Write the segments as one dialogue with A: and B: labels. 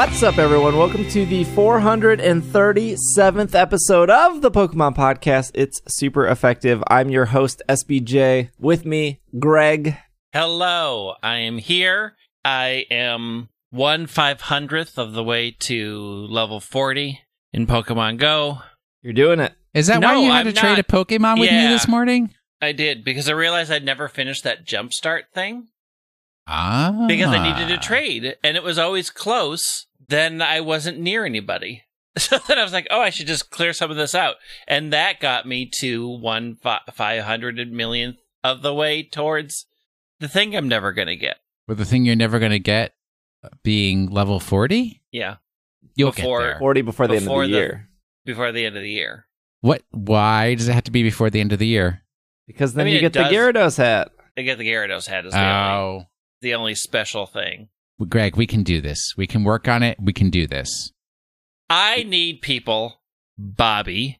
A: What's up, everyone? Welcome to the 437th episode of the Pokemon Podcast. It's super effective. I'm your host, SBJ. With me, Greg.
B: Hello, I am here. I am one five hundredth of the way to level 40 in Pokemon Go.
A: You're doing it.
C: Is that
B: No,
C: why you had
B: I'm
C: to trade a. Pokemon with me this morning?
B: I did because I realized I'd never finished that jumpstart thing
C: Ah.
B: because I needed to trade and it was always close. Then I wasn't near anybody. So then I was like, oh, I should just clear some of this out. And that got me to one fi- 500 millionth of the way towards the thing I'm never going to get.
C: With the thing you're never going to get uh, being level 40?
B: Yeah.
C: You'll
B: Before-
C: get there.
A: 40 before the end of the
B: the-
A: year.
B: Before the end of the year.
C: What? Why does it have to be before the end of the year?
A: Because then
B: I mean,
A: you
B: it
A: get the
B: does-
A: Gyarados hat.
B: I get the Gyarados hat is the, only,
C: Oh.
B: the only special thing.
C: Greg, we can do this. We can work on it. We can do this.
B: I need people, Bobby,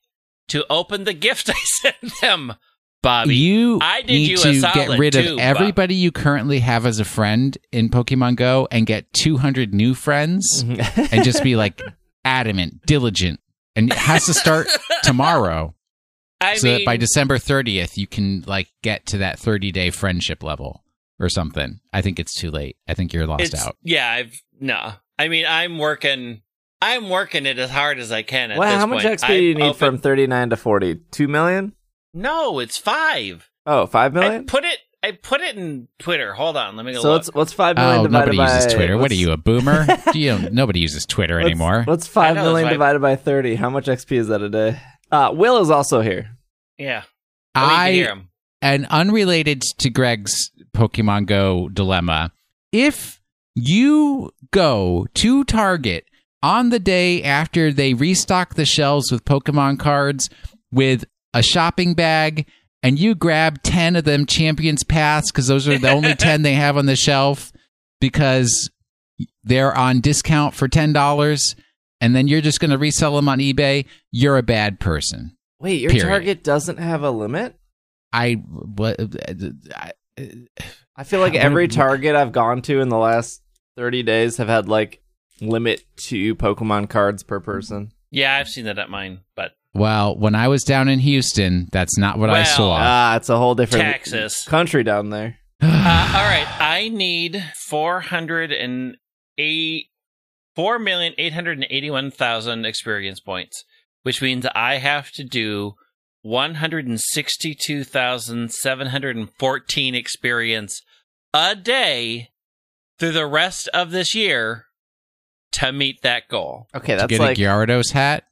B: to open the gift I sent them. Bobby,
C: you
B: I did
C: need
B: you a
C: to
B: solid
C: get rid
B: too,
C: of
B: Bob.
C: everybody you currently have as a friend in Pokemon Go and get 200 new friends mm-hmm. and just be like adamant, diligent. And it has to start tomorrow.
B: I
C: so
B: mean,
C: that by December 30th you can like get to that 30 day friendship level or something. I think it's too late. I think you're lost
B: it's,
C: out.
B: Yeah, I've no. I mean, I'm working. I'm working it as hard as I can. At
A: Well,
B: this
A: how much
B: point.
A: XP do you
B: I've
A: need from 39 to 40? 2 million?
B: No, it's five.
A: Oh, 5
B: I put it. I put it in Twitter. Hold on, let me go
A: So
B: look.
A: what's what's 5 million
C: Oh,
A: divided
C: nobody
A: by
C: uses Twitter. What are you, a boomer? Do you nobody uses Twitter
A: what's-
C: anymore.
A: What's
B: I
A: 5
B: know,
A: million divided by 30? How much XP is that a day? Uh, Will is also here.
B: yeah, I, mean, you can
C: I
B: hear 'em.
C: And unrelated to Greg's Pokemon Go dilemma, if you go to Target on the day after they restock the shelves with Pokemon cards with a shopping bag and you grab 10 of them Champions Pass because those are the only 10 they have on the shelf because they're on discount for $10 and then you're just going to resell them on eBay, you're a bad person.
A: Wait, your
C: Period.
A: target doesn't have a limit?
C: I what I,
A: I feel like
C: What-
A: every Target I've gone to in the last 30 days have had like limit to Pokemon cards per person.
B: Yeah, I've seen that at mine, but
C: well, when I was down in Houston, that's not what I saw.
A: Ah, it's a whole different
B: Texas.
A: country down there.
B: Uh, all right, I need four hundred and eight, four million eight hundred and eighty-one thousand experience points, which means I have to do one hundred and sixty-two thousand seven hundred and fourteen experience a day through the rest of this year to meet that goal.
A: Okay,
C: to
A: that's
C: get
A: like
C: a Gyarados hat.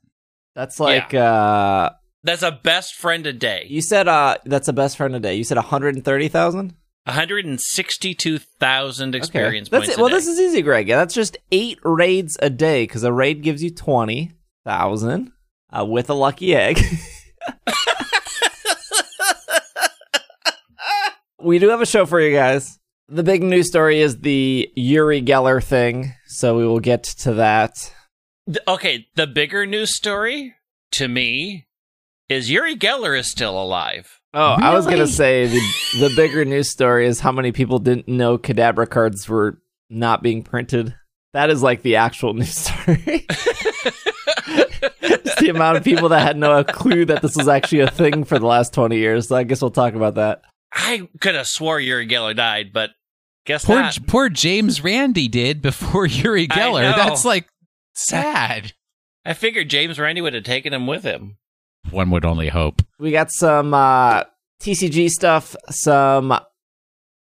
A: that's like uh
B: That's a best friend a day.
A: you said uh that's a best friend a day. You said 130,000?
B: One hundred and sixty-two thousand experience
A: That's
B: points.
A: it. Well,
B: a day.
A: this is easy, Greg. That's just 8 raids a day cuz a raid gives you 20,000 uh, with a lucky egg. we do have a show for you guys. The big news story is the Uri Geller thing, so we will get to that.
B: Okay, the bigger news story to me is Uri Geller is still alive.
A: Oh, I was gonna say the the bigger news story is how many people didn't know Kadabra cards were not being printed. That is like the actual news story. Just the amount of people that had no clue that this was actually a thing for the last twenty years. So I guess we'll talk about that.
B: I could have swore Uri Geller died, but guess
C: Poor
B: not.
C: poor James Randi did before
B: Uri
C: Geller. That's like sad.
B: I figured James Randi would have taken him with him.
C: One would only hope.
A: We got some uh, TCG stuff, some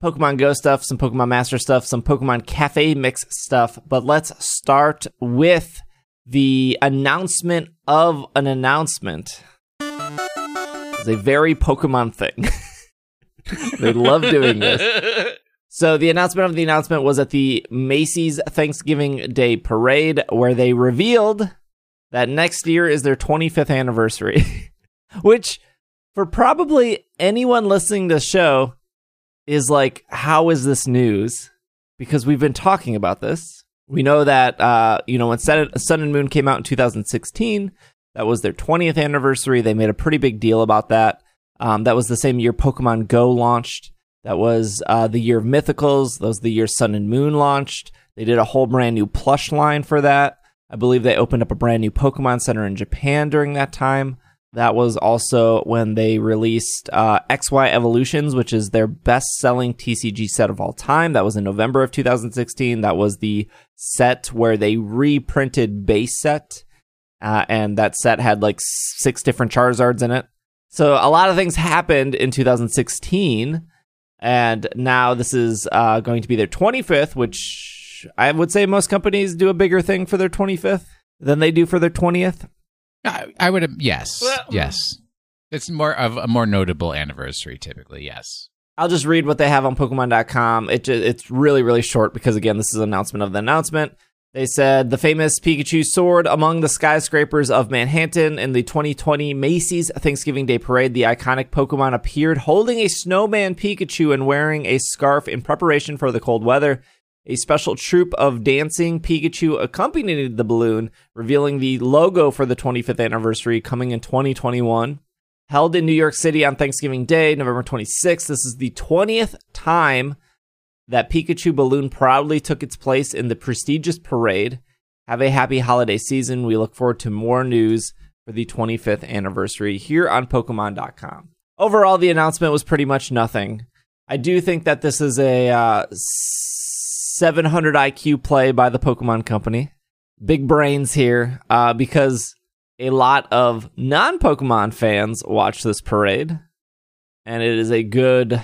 A: Pokemon Go stuff, some Pokemon Master stuff, some Pokemon Cafe Mix stuff. But let's start with the announcement of an announcement. is a very Pokemon thing. they love doing this. So the announcement of the announcement was at the Macy's Thanksgiving Day Parade, where they revealed that next year is their 25th anniversary, which for probably anyone listening to the show is like, how is this news? Because we've been talking about this. We know that uh, you know when Sun, and Moon came out in 2016, that was their 20th anniversary. They made a pretty big deal about that. Um, that was the same year Pokemon Go launched. That was uh, the year of Mythicals. That was the year Sun and Moon launched. They did a whole brand new plush line for that. I believe they opened up a brand new Pokemon Center in Japan during that time. That was also when they released uh, XY Evolutions, which is their best selling TCG set of all time. That was in November of 2016. That was the set where they reprinted base set. Uh, and that set had like six different Charizards in it. So a lot of things happened in 2016. And now this is uh, going to be their 25th, which I would say most companies do a bigger thing for their 25th than they do for their 20th.
C: I, I would have yes,
B: Well-
C: yes. It's more of a more notable anniversary, typically. Yes.
A: I'll just read what they have on Pokemon.com. It it's really really short because again, this is an announcement of the announcement. They said the famous Pikachu soared among the skyscrapers of Manhattan in the 2020 Macy's Thanksgiving Day Parade. The iconic Pokemon appeared holding a snowman Pikachu and wearing a scarf in preparation for the cold weather. A special troupe of dancing Pikachu accompanied the balloon, revealing the logo for the 25th anniversary coming in 2021 held in New York City on Thanksgiving Day, November 26th. This is the 20th time that Pikachu Balloon proudly took its place in the prestigious parade. Have a happy holiday season. We look forward to more news for the 25th anniversary here on Pokemon.com. Overall, the announcement was pretty much nothing. I do think that this is a uh, 700 IQ play by the Pokemon Company. Big brains here uh, because a lot of non Pokemon fans watch this parade, and it is a good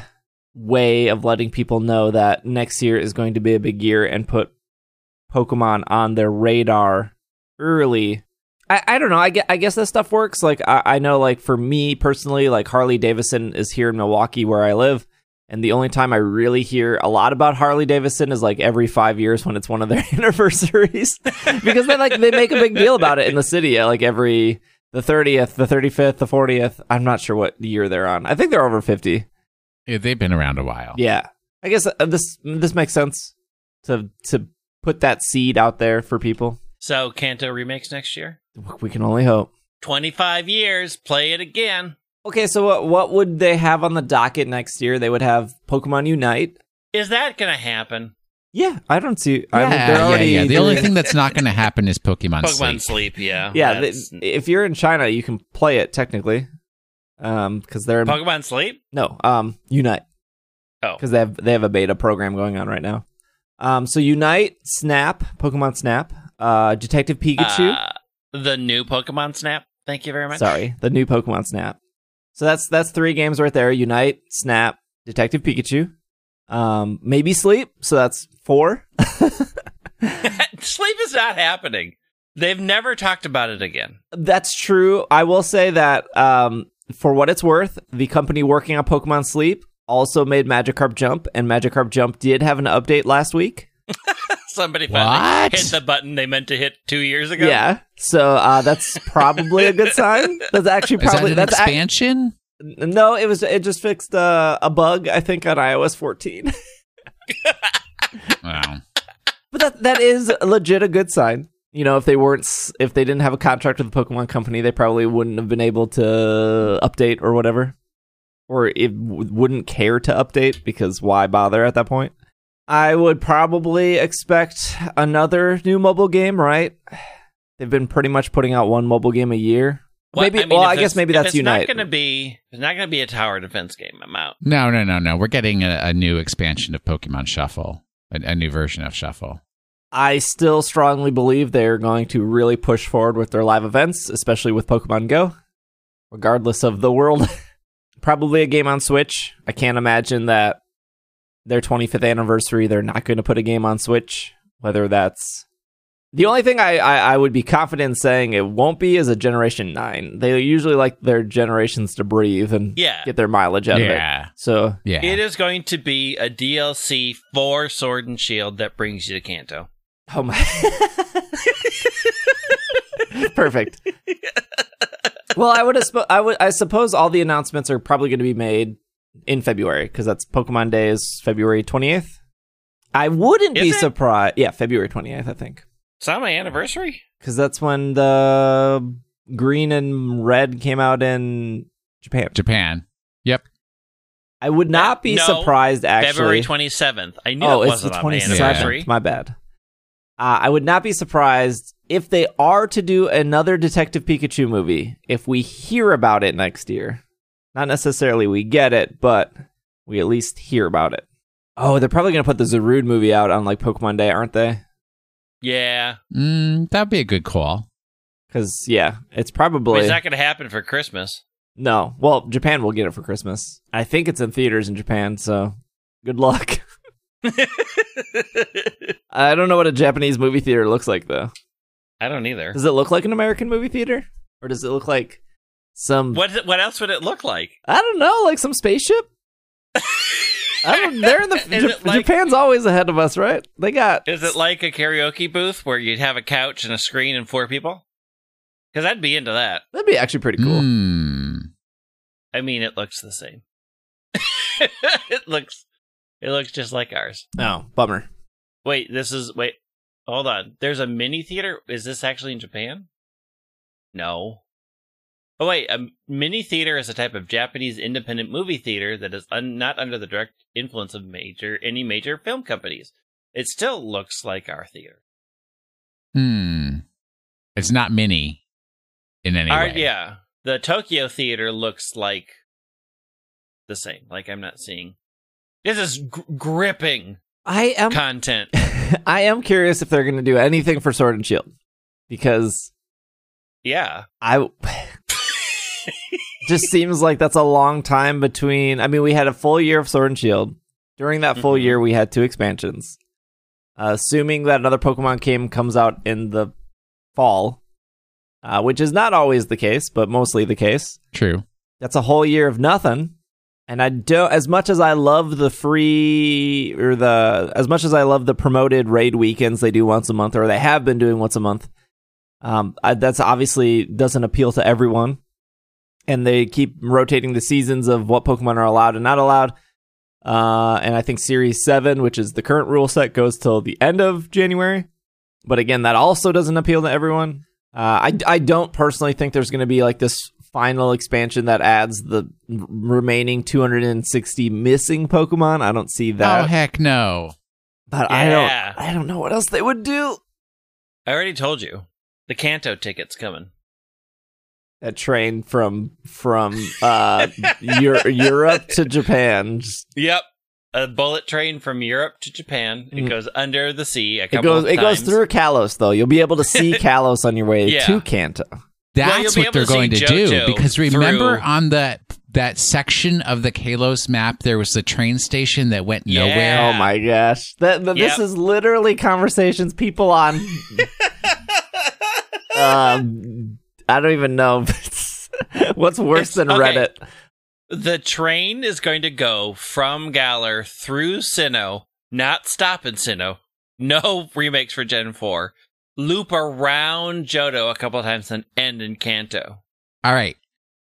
A: way of letting people know that next year is going to be a big year and put Pokemon on their radar early. I, I don't know. I guess, I guess this stuff works. Like I, I know, like for me personally, like Harley Davidson is here in Milwaukee where I live, and the only time I really hear a lot about Harley Davidson is like every five years when it's one of their anniversaries, because they like they make a big deal about it in the city. Like every the thirtieth, the thirty fifth, the fortieth. I'm not sure what year they're on. I think they're over fifty.
C: Yeah, they've been around a while.
A: Yeah, I guess uh, this this makes sense to to put that seed out there for people.
B: So Kanto remakes next year.
A: We can only hope.
B: 25 years, play it again.
A: Okay, so what what would they have on the docket next year? They would have Pokemon Unite.
B: Is that going to happen?
A: Yeah, I don't see. I mean,
C: Yeah,
A: they're
C: yeah,
A: already
C: yeah. The
A: doing-
C: only thing that's not going to happen is Pokemon,
B: Pokemon
C: Sleep.
B: Sleep, yeah.
A: yeah,
B: That's-
A: they- if you're in China, you can play it technically, um, because they're in,
B: Pokemon Sleep?
A: no, um, Unite.
B: Oh.
A: because they have they have a beta program going on right now. Um, so Unite, Snap, Pokemon Snap, uh, Detective Pikachu.
B: Uh, the new Pokemon Snap. Thank you very much.
A: Sorry, the new Pokemon Snap. So that's that's three games right there. Unite, Snap, Detective Pikachu. Um, maybe Sleep. So that's four.
B: Sleep is not happening. They've never talked about it again.
A: That's true. I will say that um, for what it's worth, the company working on Pokemon Sleep also made Magikarp Jump, and Magikarp Jump did have an update last week.
B: Somebody finally
C: What?
B: hit the button they meant to hit two years ago.
A: Yeah, so uh, that's probably a good sign. That's actually
C: Is that
A: probably
C: an
A: that's ac-
C: expansion?
A: no. It was it just fixed uh, a bug I think on iOS 14,
C: Wow.
A: but that that is legit a good sign. You know, if they weren't if they didn't have a contract with the Pokemon Company, they probably wouldn't have been able to update or whatever, or it w- wouldn't care to update because why bother at that point? I would probably expect another new mobile game, right? They've been pretty much putting out one mobile game a year.
B: What-
A: maybe.
B: mean,
A: well, I guess maybe
B: if
A: that's
B: it's
A: Unite.
B: Not gonna be. It's not going to be a tower defense game. I'm out.
C: No, no, no, no. We're getting a, a new expansion of Pokemon Shuffle, a, a new version of Shuffle.
A: I still strongly believe they're going to really push forward with their live events, especially with Pokemon Go, regardless of the world. Probably a game on Switch. I can't imagine that their 25th anniversary, they're not going to put a game on Switch, whether that's. The only thing I, I, I would be confident in saying it won't be is a Generation 9. They usually like their generations to breathe and
B: Yeah.
A: get their mileage out of it.
C: Yeah,
A: So,
C: yeah.
B: It is going to be a DLC for Sword and Shield that brings you to Kanto.
A: oh my. Perfect. well, I would aspo- I would I suppose all the announcements are probably going to be made in February because that's Pokemon Day is February 28th. I wouldn't be
B: it?
A: surprised. Yeah, February 28th, I think.
B: It's not my anniversary.
A: Cuz that's when the green and red came out in Japan.
C: Japan. Yep.
A: I would not be
B: No,
A: surprised actually.
B: February 27th. I knew
A: oh,
B: it
A: it's the
B: wasn't on my
A: 27th.
B: anniversary.
A: My bad. Uh, I would not be surprised if they are to do another Detective Pikachu movie, if we hear about it next year. Not necessarily we get it, but we at least hear about it. Oh, they're probably going to put the Zarude movie out on like Pokemon Day, aren't they?
B: Yeah.
C: Mm, that'd be a good call.
A: Because, yeah, it's
B: But
A: probably.
B: it's not going to happen for Christmas.
A: no. Well, Japan will get it for Christmas. I think it's in theaters in Japan, so good luck. I don't know what a Japanese movie theater looks like, though.
B: I don't either.
A: Does it look like an American movie theater? Or does it look like some.
B: What what else would it look like?
A: I don't know, like some spaceship? I don't, they're in the.
B: Is it like-
A: Japan's always ahead of us, right? They got.
B: Is it like a karaoke booth where you'd have a couch and a screen and four people? Because I'd be into that.
A: That'd be actually pretty cool.
C: Hmm.
B: I mean, it looks the same. it looks, it looks just like ours.
A: Oh, bummer.
B: Wait, this is wait. Hold on. There's a mini theater. Is this actually in Japan? No. Oh wait, a mini theater is a type of Japanese independent movie theater that is un- not under the direct influence of major any major film companies. It still looks like our theater.
C: Hmm. It's not mini in any
B: Our-
C: way.
B: yeah, the Tokyo theater looks like the same. Like I'm not seeing. This is gr- gripping
A: I am.
B: content.
A: I am curious if they're going to do anything for Sword and Shield because
B: Yeah.
A: I just seems like that's a long time between. I mean, we had a full year of Sword and Shield. During that full
B: Mhm.
A: year, we had two expansions. Uh, assuming that another Pokemon game comes out in the fall, uh, which is not always the case, but mostly the case.
C: True.
A: That's a whole year of nothing. And I don't, as much as I love the free or the, as much as I love the promoted raid weekends they do once a month, or they have been doing once a month, um, I, that's obviously doesn't appeal to everyone. And they keep rotating the seasons of what Pokemon are allowed and not allowed. Uh, and I think Series 7, which is the current rule set, goes till the end of January. But again, that also doesn't appeal to everyone. Uh, I, I don't personally think there's going to be like this final expansion that adds the remaining 260 missing Pokemon. I don't see that.
C: oh heck no.
A: but I don't I don't know what else they would do.
B: I already told you. The Kanto ticket's coming.
A: That train from from uh Eur- Europe to Japan.
B: Yep. A bullet train from Europe to Japan. It
A: Mm.
B: goes under the sea a
A: It goes
B: of
A: it goes through Kalos though. You'll be able to see Kalos on your way
B: Yeah.
A: to Kanto.
C: That's
B: be
C: what they're
B: to
C: going to do because remember
B: through-
C: on the that section of the Kalos map there was the train station that went
B: Yeah.
C: nowhere.
A: Oh my gosh. That, that- this is literally conversations people on um I don't even know what's worse
B: It's-
A: than
B: okay.
A: Reddit.
B: The train is going to go from Galar through Sinnoh, not stop in Sinnoh. No remakes for Gen 4. Loop around Johto a couple of times and end in Kanto.
C: All right.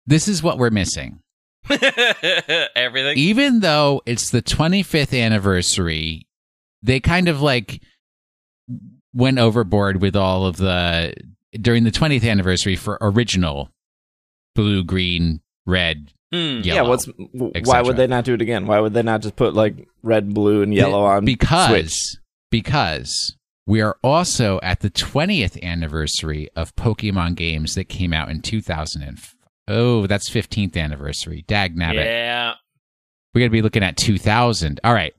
C: This is what we're missing.
B: Everything.
C: Even though it's the 25th anniversary, they kind of like went overboard with all of the during the 20th anniversary for original blue, green, red,
B: Hmm.
A: Yeah, what's why would they not do it again? Why would they not just put like red, blue, and yellow on
C: because
A: Switch?
C: because we are also at the 20th anniversary of Pokemon games that came out in 2000 and oh that's 15th anniversary dag nabbit
B: Yeah.
C: we're going to be looking at 2000 all right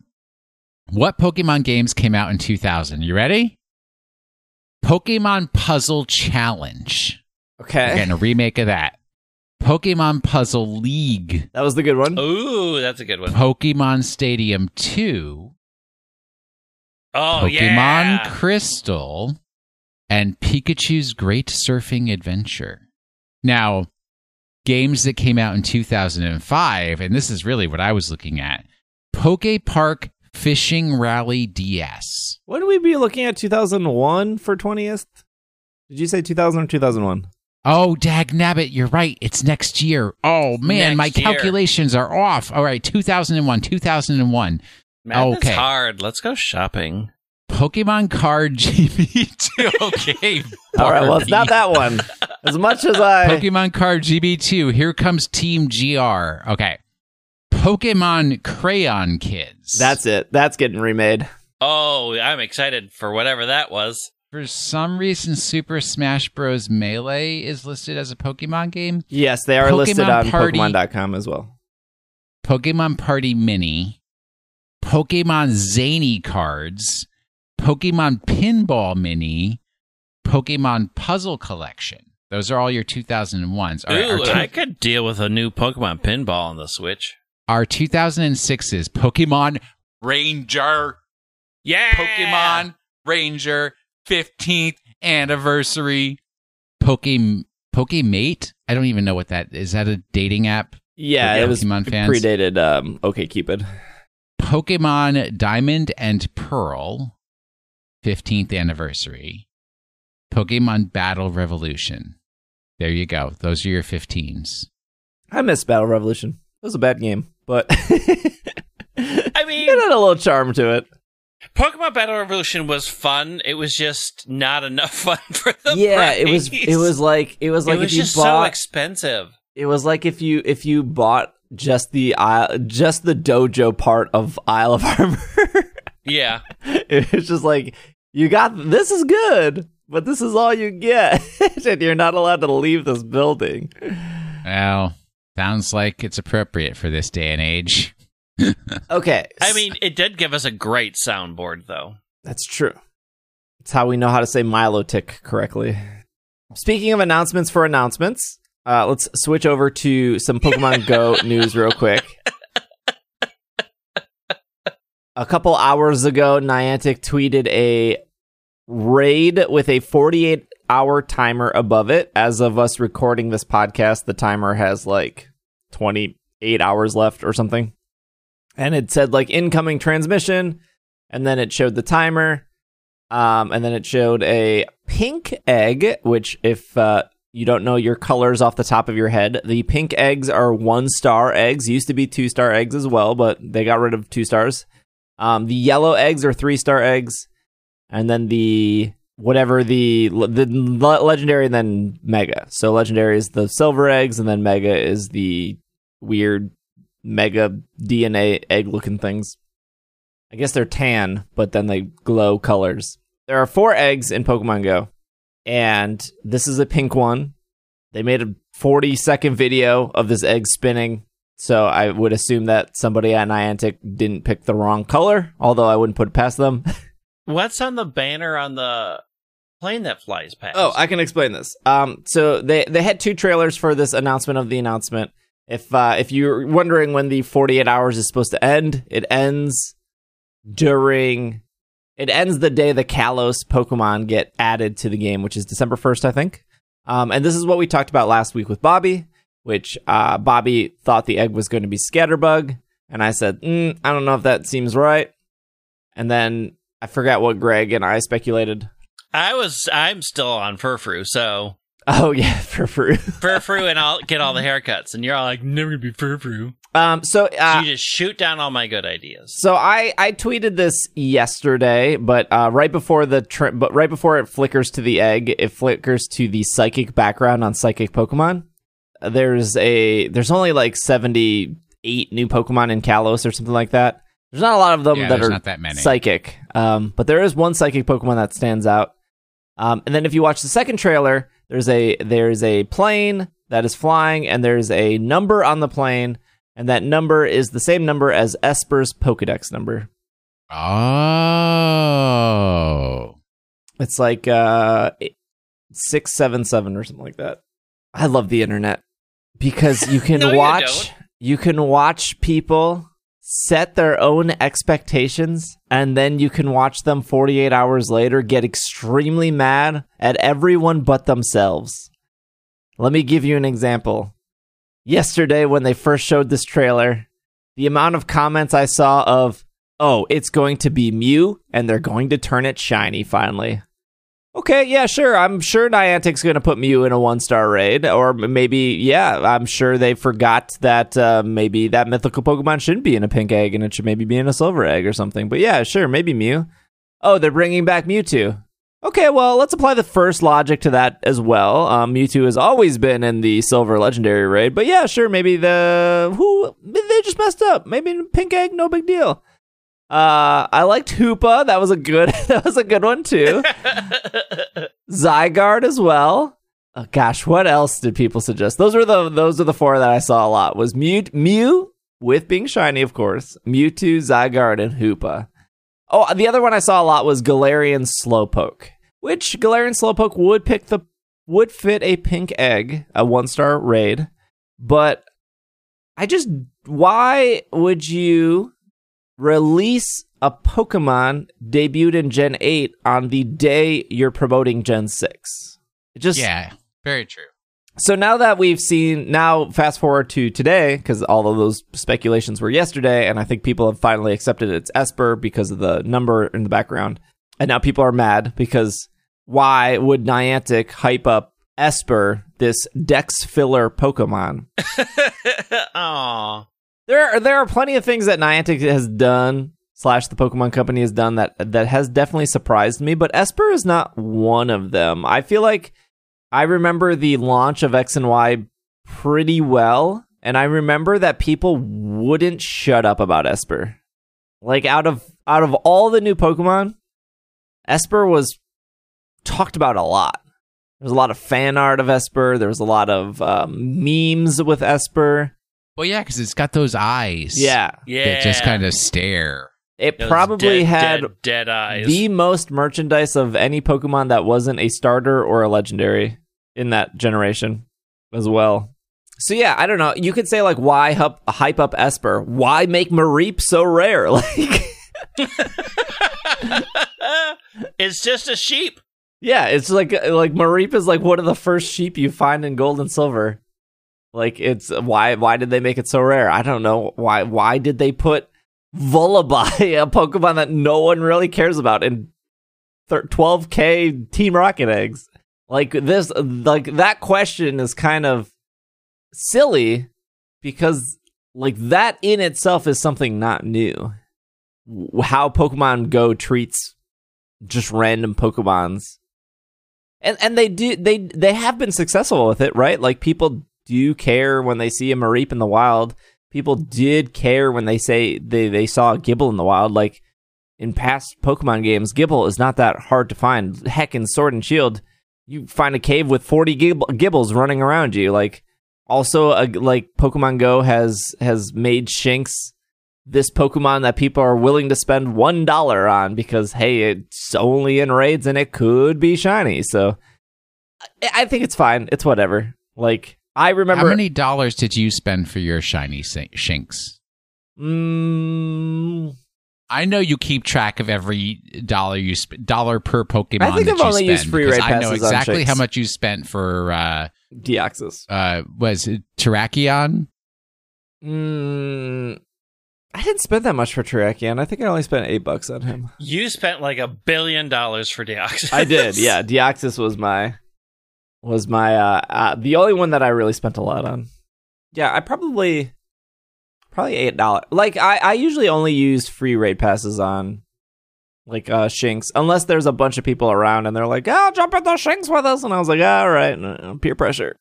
C: what Pokemon games came out in 2000 you ready Pokemon Puzzle Challenge
A: Okay,
C: getting a remake of that Pokemon Puzzle League
A: that was the good one.
B: Ooh, that's a good one.
C: Pokemon Stadium 2
B: Oh,
C: Pokemon
B: yeah.
C: Crystal, and Pikachu's Great Surfing Adventure. Now, games that came out in 2005, and this is really what I was looking at Poke Park Fishing Rally DS.
A: Wouldn't we be looking at 2001 for 20th? Did you say 2000 or 2001?
C: Oh, dag nabbit, you're right. It's next year. Oh, man, my
B: year.
C: calculations are off. All right, 2001, 2001.
B: Man,
C: Okay.
B: that's hard. Let's go shopping.
C: Pokemon Card GB2. Okay.
A: All right, well, it's not that one. As much as I
C: Pokemon Card GB2. Here comes Team GR. Okay. Pokemon Crayon Kids.
A: That's it. That's getting remade.
B: Oh, I'm excited for whatever that was.
C: For some reason, Super Smash Bros. Melee is listed as a Pokemon game.
A: Yes, they are listed
C: Pokemon
A: on
C: Party-
A: Pokemon.com as well.
C: Pokemon Party Mini, Pokemon Zany Cards, Pokemon Pinball Mini, Pokemon Puzzle Collection. Those are all your 2001s. Our, our,
B: Ooh,
C: two-
B: I could deal with a new Pokemon pinball on the Switch.
C: Our 2006s Pokemon Ranger,
B: Yeah,
C: Pokemon Ranger 15th anniversary, Poke Pokemate. I don't even know what that is. That a dating app?
A: Yeah, it was
C: Pokemon fans?
A: predated um, OK Cupid.
C: Pokemon Diamond and Pearl, 15th anniversary. Pokemon Battle Revolution. There you go. Those are your 15s.
A: I miss Battle Revolution. It was a bad game, but
B: I mean,
A: it had a little charm to it.
B: Pokemon Battle Revolution was fun. It was just not enough fun for the
A: yeah, it was. It was like it was like
B: it was
A: if you
B: just so expensive.
A: it was like if you if you bought just the Isle, just the dojo part of Isle of Armor.
B: Yeah,
A: it was just like you got this is good, but this is all you get, and you're not allowed to leave this building.
C: Well, sounds like it's appropriate for this day and age.
A: Okay,
B: I mean, it did give us a great soundboard, though.
A: That's true. It's how we know how to say Milotic correctly. Speaking of announcements for announcements, uh, let's switch over to some Pokemon Go news real quick. A couple hours ago, Niantic tweeted a raid with a 48 hour timer above it. As of us recording this podcast, the timer has like 28 hours left or something. And it said like incoming transmission, and then it showed the timer. Um, and then it showed a pink egg, which, if uh, you don't know your colors off the top of your head, the pink eggs are one star eggs. Used to be two star eggs as well, but they got rid of two stars. Um, the yellow eggs are three star eggs, and then the whatever the the legendary and then mega. So legendary is the silver eggs, and then mega is the weird mega DNA egg looking things. I guess they're tan, but then they glow colors. There are four eggs in Pokemon Go, and this is a pink one. They made a 40 second video of this egg spinning, so I would assume that somebody at Niantic didn't pick the wrong color, although I wouldn't put it past them.
B: What's on the banner on the plane that flies past?
A: Oh, I can explain this. Um, so they they had two trailers for this announcement of the announcement. If uh, if you're wondering when the 48 hours is supposed to end, it ends during it ends the day the Kalos Pokemon get added to the game, which is December 1st, I think. Um, and this is what we talked about last week with Bobby, which uh, Bobby thought the egg was going to be Scatterbug, and I said, mm, I don't know if that seems right. And then I forgot what Greg and I speculated.
B: I was. I'm still on Furfrou, so
A: Oh yeah, for fruit.
B: Furfrou, and I'll get all the haircuts, and you're all like, never gonna be Furfrou.
A: Um, so uh,
B: you just shoot down all my good ideas.
A: So I I tweeted this yesterday, but uh, right before the tri- but right before it flickers to the egg, it flickers to the psychic background on psychic Pokemon. There's a there's only like seventy eight new Pokemon in Kalos or something like that. There's not a lot of them
C: Yeah,
A: that are
C: not that many.
A: psychic, um, but there is one psychic Pokemon that stands out. Um, and then if you watch the second trailer, there's a there's a plane that is flying, and there's a number on the plane, and that number is the same number as Espurr's Pokedex number.
C: Oh.
A: It's like uh six seven seven or something like that. I love the internet because you can
B: No,
A: watch
B: don't.
A: you can watch people set their own expectations and then you can watch them 48 hours later get extremely mad at everyone but themselves. Let me give you an example. Yesterday when they first showed this trailer, the amount of comments I saw of oh, it's going to be Mew, and they're going to turn it shiny finally. Okay, yeah, sure. I'm sure Niantic's going to put Mew in a one star raid, or maybe, yeah, I'm sure they forgot that uh, maybe that mythical Pokemon shouldn't be in a pink egg and it should maybe be in a silver egg or something. But yeah, sure, maybe Mew. Oh, they're bringing back Mewtwo. Okay, well, let's apply the first logic to that as well. Um, Mewtwo has always been in the silver legendary raid, but yeah, sure, maybe the who they just messed up. Maybe pink egg, no big deal. Uh, I liked Hoopa. That was a good. That was a good one too. Zygarde as well. Oh, gosh, what else did people suggest? Those were the those are the four that I saw a lot. Was Mew, Mew with being shiny, of course. Mewtwo, Zygarde, and Hoopa. Oh, the other one I saw a lot was Galarian Slowpoke, which Galarian Slowpoke would pick the would fit a pink egg, a one star raid, but I just why would you release a Pokemon debuted in Gen 8 on the day you're promoting Gen 6? It just
C: Yeah, very true.
A: so now that we've seen, now fast forward to today, because all of those speculations were yesterday, and I think people have finally accepted it's Espurr because of the number in the background. And now people are mad because why would Niantic hype up Espurr, this Dex filler Pokemon?
B: Aw.
A: There are, there are plenty of things that Niantic has done slash the Pokemon Company has done that that has definitely surprised me, but Espurr is not one of them. I feel like I remember the launch of X and Y pretty well, and I remember that people wouldn't shut up about Espurr. Like out of out of all the new Pokemon, Espurr was talked about a lot. There was a lot of fan art of Espurr. There was a lot of um, memes with Espurr.
C: Well, yeah, because it's got those eyes.
A: Yeah,
B: Yeah.
C: That just kind of stare.
A: it
B: Those
A: probably
B: dead,
A: had
B: dead, dead eyes.
A: the most merchandise of any Pokemon that wasn't a starter or a legendary in that generation as well. So yeah, I don't know. You could say like, why hype, hype up Espurr? Why make Mareep so rare? Like,
B: it's just a sheep.
A: yeah, it's like like Mareep is like one of the first sheep you find in Gold and Silver. Like, it's why why did they make it so rare? I don't know why why did they put Vullaby, a Pokemon that no one really cares about, in 12k Team Rocket eggs? Like this, like that question is kind of silly because like that in itself is something not new. How Pokemon Go treats just random Pokemons, and and they do they they have been successful with it, right? Like people do you care when they see a Mareep in the wild. People did care when they say they they saw a Gible in the wild. Like in past Pokemon games, Gible is not that hard to find. Heck, in Sword and Shield, you find a cave with 40 Gib- Gibles running around you. Like, also, uh, like Pokemon Go has has made Shinx this Pokemon that people are willing to spend one dollar on because hey, it's only in raids and it could be shiny. So, I think it's fine. It's whatever. Like, I remember.
C: How many dollars did you spend for your shiny Shin- Shinx?
A: Mm,
C: I know you keep track of every dollar you sp- dollar per Pokemon.
A: I think
C: that
A: I've
C: you
A: only used free
C: because
A: raid
C: I know
A: passes on
C: exactly how much you spent for uh
A: Deoxys.
C: uh was it Terrakion?
A: Mm, I didn't spend that much for Terrakion. I think I only spent eight bucks on him.
B: You spent like a billion dollars for Deoxys.
A: I did, yeah. Deoxys was my was my uh, uh the only one that I really spent a lot on. Yeah, I probably probably eight dollars. Like I I usually only use free raid passes on like uh Shinx unless there's a bunch of people around and they're like, "Oh, jump into Shinx with us," and I was like, "All right, peer pressure."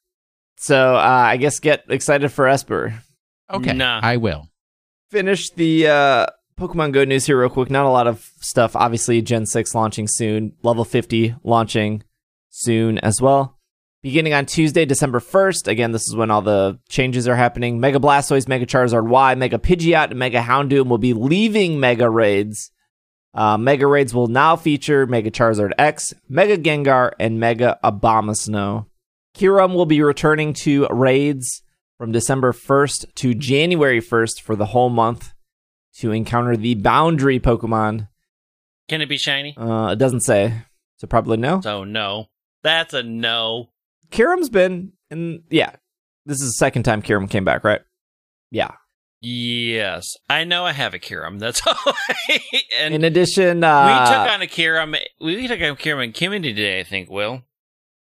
A: So uh, I guess get excited for Espurr.
C: Okay,
B: Nah.
C: I will.
A: finish the uh, Pokemon Go news here real quick. Not a lot of stuff. Obviously, Gen 6 launching soon, level 50 launching soon as well. Beginning on Tuesday, December 1st. Again, this is when all the changes are happening. Mega Blastoise, Mega Charizard Y, Mega Pidgeot, and Mega Houndoom will be leaving Mega Raids. Uh, Mega Raids will now feature Mega Charizard X, Mega Gengar, and Mega Abomasnow. Kyurem will be returning to Raids from December 1st to January 1st for the whole month to encounter the boundary Pokemon.
B: Can it be shiny?
A: Uh, it doesn't say, so probably no.
B: So no. That's a no.
A: Kyurem's been, and yeah, this is the second time Kyurem came back, right? Yeah.
B: Yes. I know I have a Kyurem. That's all. and
A: In addition,
B: we
A: uh,
B: took on a Kyurem. We took on a Kyurem in community today, I think, Will.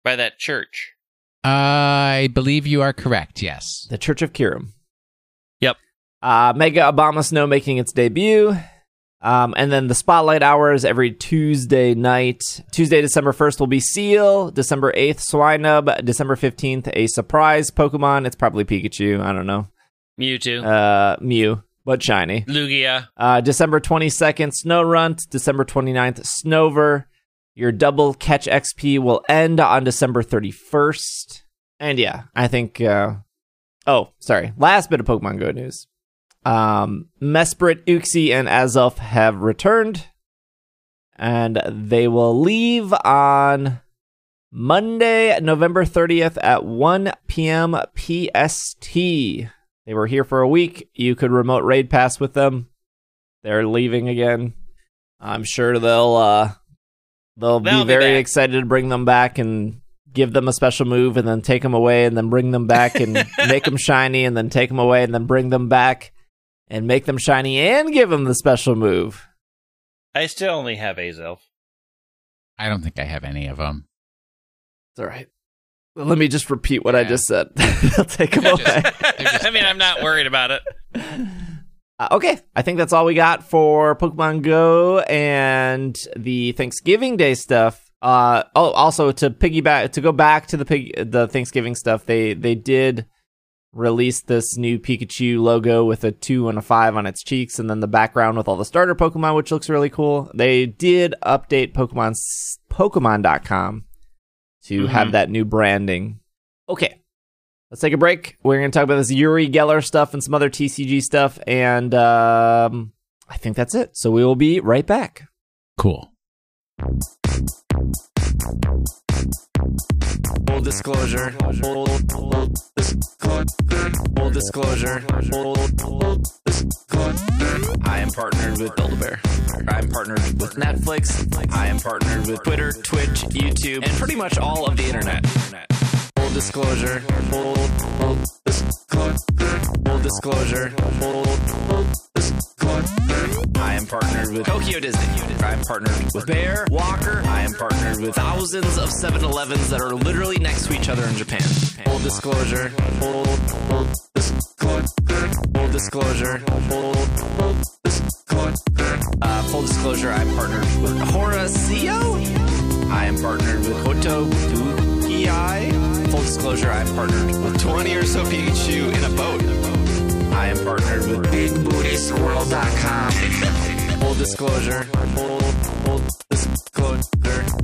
B: By that church.
C: I believe you are correct. Yes.
A: the Church of Kyurem.
B: Yep.
A: Uh, Mega snow making its debut. Um, and then the spotlight hours every Tuesday night. Tuesday, December 1st will be Seel. December 8th, Swinub. December 15th, a surprise Pokemon. It's probably Pikachu. I don't know.
B: Mewtwo.
A: Uh, Mew. but shiny.
B: Lugia.
A: Uh, December 22nd, Snorunt. December 29th, Snover. Your double catch XP will end on December 31st. And yeah, I think. Uh, oh, sorry. Last bit of Pokemon Go news. Um, Mesprit, Uxie, and Azelf have returned. And they will leave on Monday, November 30th at 1 p.m. PST. They were here for a week. You could remote raid pass with them. They're leaving again. I'm sure they'll uh they'll,
B: They'll
A: be
B: be
A: very
B: back.
A: excited to bring them back and give them a special move and then take them away and then bring them back and make them shiny and then take them away and then bring them back and make them shiny and give them the special move.
B: I still only have Azelf.
C: I don't think I have any of them.
A: It's all right. Well, let me just repeat what I just said. They'll take them
C: They're
A: away.
C: just- just-
B: I mean, I'm not worried about it.
A: Uh, okay, I think that's all we got for Pokemon Go and the Thanksgiving Day stuff. Uh, oh, also to piggyback to go back to the pig the Thanksgiving stuff, they they did release this new Pikachu logo with a two and a five on its cheeks, and then the background with all the starter Pokemon, which looks really cool. They did update Pokemon Pokemon.com to have
B: Mhm.
A: that new branding. Okay, let's take a break. We're going to talk about this Uri Geller stuff and some other TCG stuff, and um, I think that's it. So we will be right back.
C: Cool.
A: Full disclosure. Full, disclosure. Full disclosure. I am partnered with Build-A-Bear. I'm partnered with Netflix. I am partnered with Twitter, Twitch, YouTube, and pretty much all of the internet. Disclosure. Full, full disclosure. Full disclosure. Full, full disclosure. I am partnered with Tokyo Disney. I am partnered with Bear Walker. I am partnered with thousands of 7-Elevens that are literally next to each other in Japan. Full disclosure. Full, full disclosure. Full disclosure. Full, full disclosure. Uh, full disclosure. I'm partnered with Horacio. I am partnered with Hoto Tukiai. Full disclosure. I'm partnered with 20 or so Pikachu in a boat. I am partnered with BigBootiesWorld.com. Full disclosure. Full, full disclosure.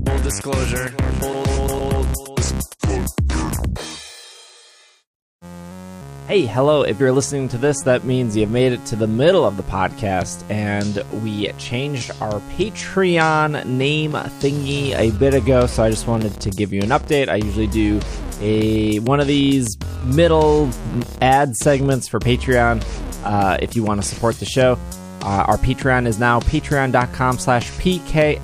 A: Full disclosure. Full disclosure. Hey, hello. If you're listening to this, that means you've made it to the middle of the podcast, and we changed our Patreon name thingy a bit ago, so I just wanted to give you an update. I usually do a one of these middle ad segments for Patreon uh, if you want to support the show. Uh, our Patreon is now patreon.com slash PKMNCAST,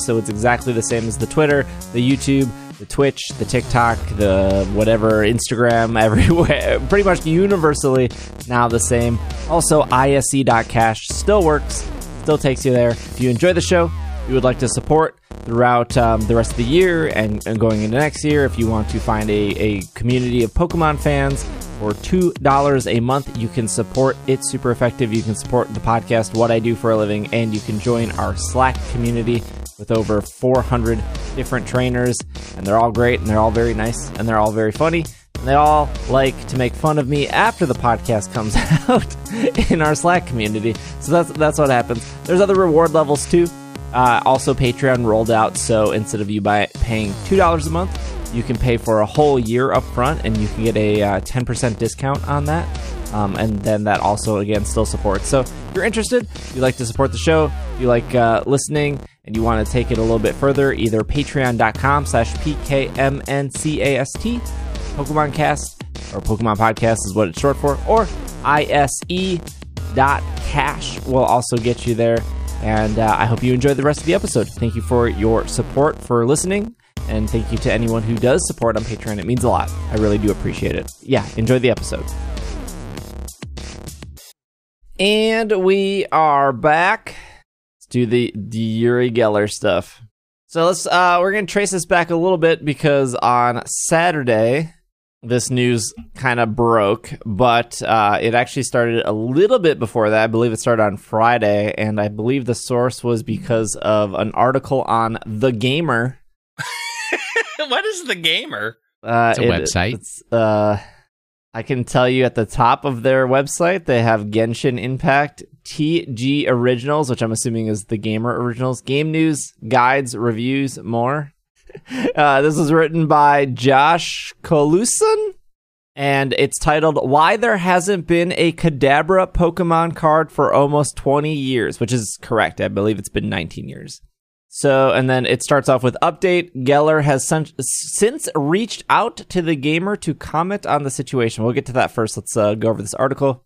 A: so it's exactly the same as the Twitter, the YouTube, the Twitch, the TikTok, the whatever, Instagram, everywhere. Pretty much universally now the same. Also, ISE.cash still works, still takes you there. If you enjoy the show, you would like to support throughout um, the rest of the year and, and going into next year, if you want to find a, a community of Pokemon fans for $2 a month, you can support It's Super Effective. You can support the podcast, What I Do for a Living, and you can join our Slack community with over 400 different trainers. And they're all great and they're all very nice and they're all very funny. And they all like to make fun of me after the podcast comes out in our Slack community. So that's that's what happens. There's other reward levels too. Uh, also, Patreon rolled out, so instead of you buy, paying two dollars a month, you can pay for a whole year up front, and you can get a uh, ten percent discount on that. Um, and then that also again still supports. So if you're interested, you like to support the show, you like uh, listening, and you want to take it a little bit further, either Patreon.com/slash PKMNCAST, Pokemon Cast, or Pokemon Podcast is what it's short for, or ISE.cash will also get you there. And uh, I hope you enjoyed the rest of the episode. Thank you for your support for listening. And thank you to anyone who does support on Patreon. It means a lot. I really do appreciate it. Yeah, enjoy the episode. And we are back. Do the, the Uri Geller stuff. So let's uh we're gonna trace this back a little bit because on Saturday this news kind of broke, but uh, it actually started a little bit before that. I believe it started on Friday, and I believe the source was because of an article on The Gamer.
B: what is the gamer?
A: Uh,
C: It's a website.
A: It's, uh, I can tell you at the top of their website, they have Genshin Impact, TG Originals, which I'm assuming is the gamer originals, game news, guides, reviews, more. Uh, this was written by Josh Coulson, and it's titled Why There Hasn't Been a Kadabra Pokemon Card for Almost 20 Years, which is correct. I believe it's been 19 years. So, and then it starts off with update. Geller has sen- since reached out to the gamer to comment on the situation. We'll get to that first. Let's uh, go over this article.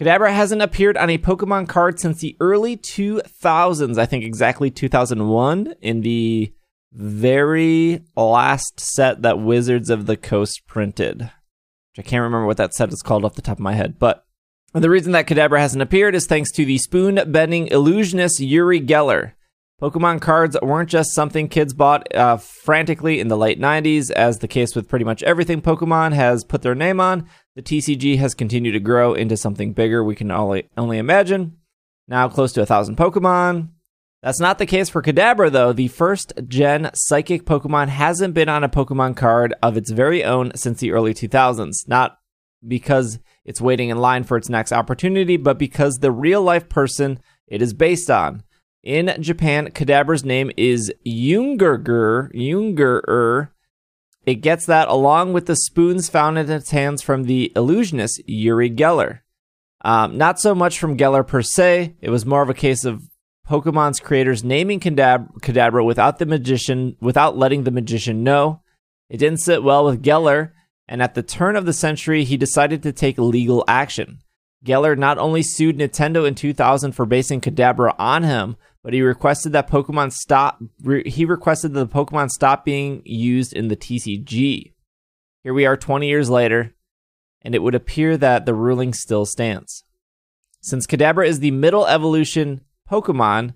A: Kadabra hasn't appeared on a Pokemon card since the early 2000s, I think exactly 2001, in the very last set that Wizards of the Coast printed. Which I can't remember what that set is called off the top of my head, but the reason that Kadabra hasn't appeared is thanks to the spoon bending illusionist Uri Geller. Pokemon cards weren't just something kids bought uh, frantically in the late 90s, as the case with pretty much everything Pokemon has put their name on. The TCG has continued to grow into something bigger we can only, only imagine. Now close to a thousand Pokemon. That's not the case for Kadabra, though. The first gen psychic Pokemon hasn't been on a Pokemon card of its very own since the early 2000s. Not because it's waiting in line for its next opportunity, but because the real life person it is based on. In Japan, Kadabra's name is Yungerger. Yungerer. It gets that along with the spoons found in its hands from the illusionist Uri Geller. Um, not so much from Geller per se. It was more of a case of Pokemon's creators naming Kadab- Kadabra without the magician, without letting the magician know. It didn't sit well with Geller, and at the turn of the century, he decided to take legal action. Geller not only sued Nintendo in 2000 for basing Kadabra on him, but he requested that Pokemon stop. Re- he requested that the Pokemon stop being used in the TCG. Here we are 20 years later, and it would appear that the ruling still stands. Since Kadabra is the middle evolution Pokemon,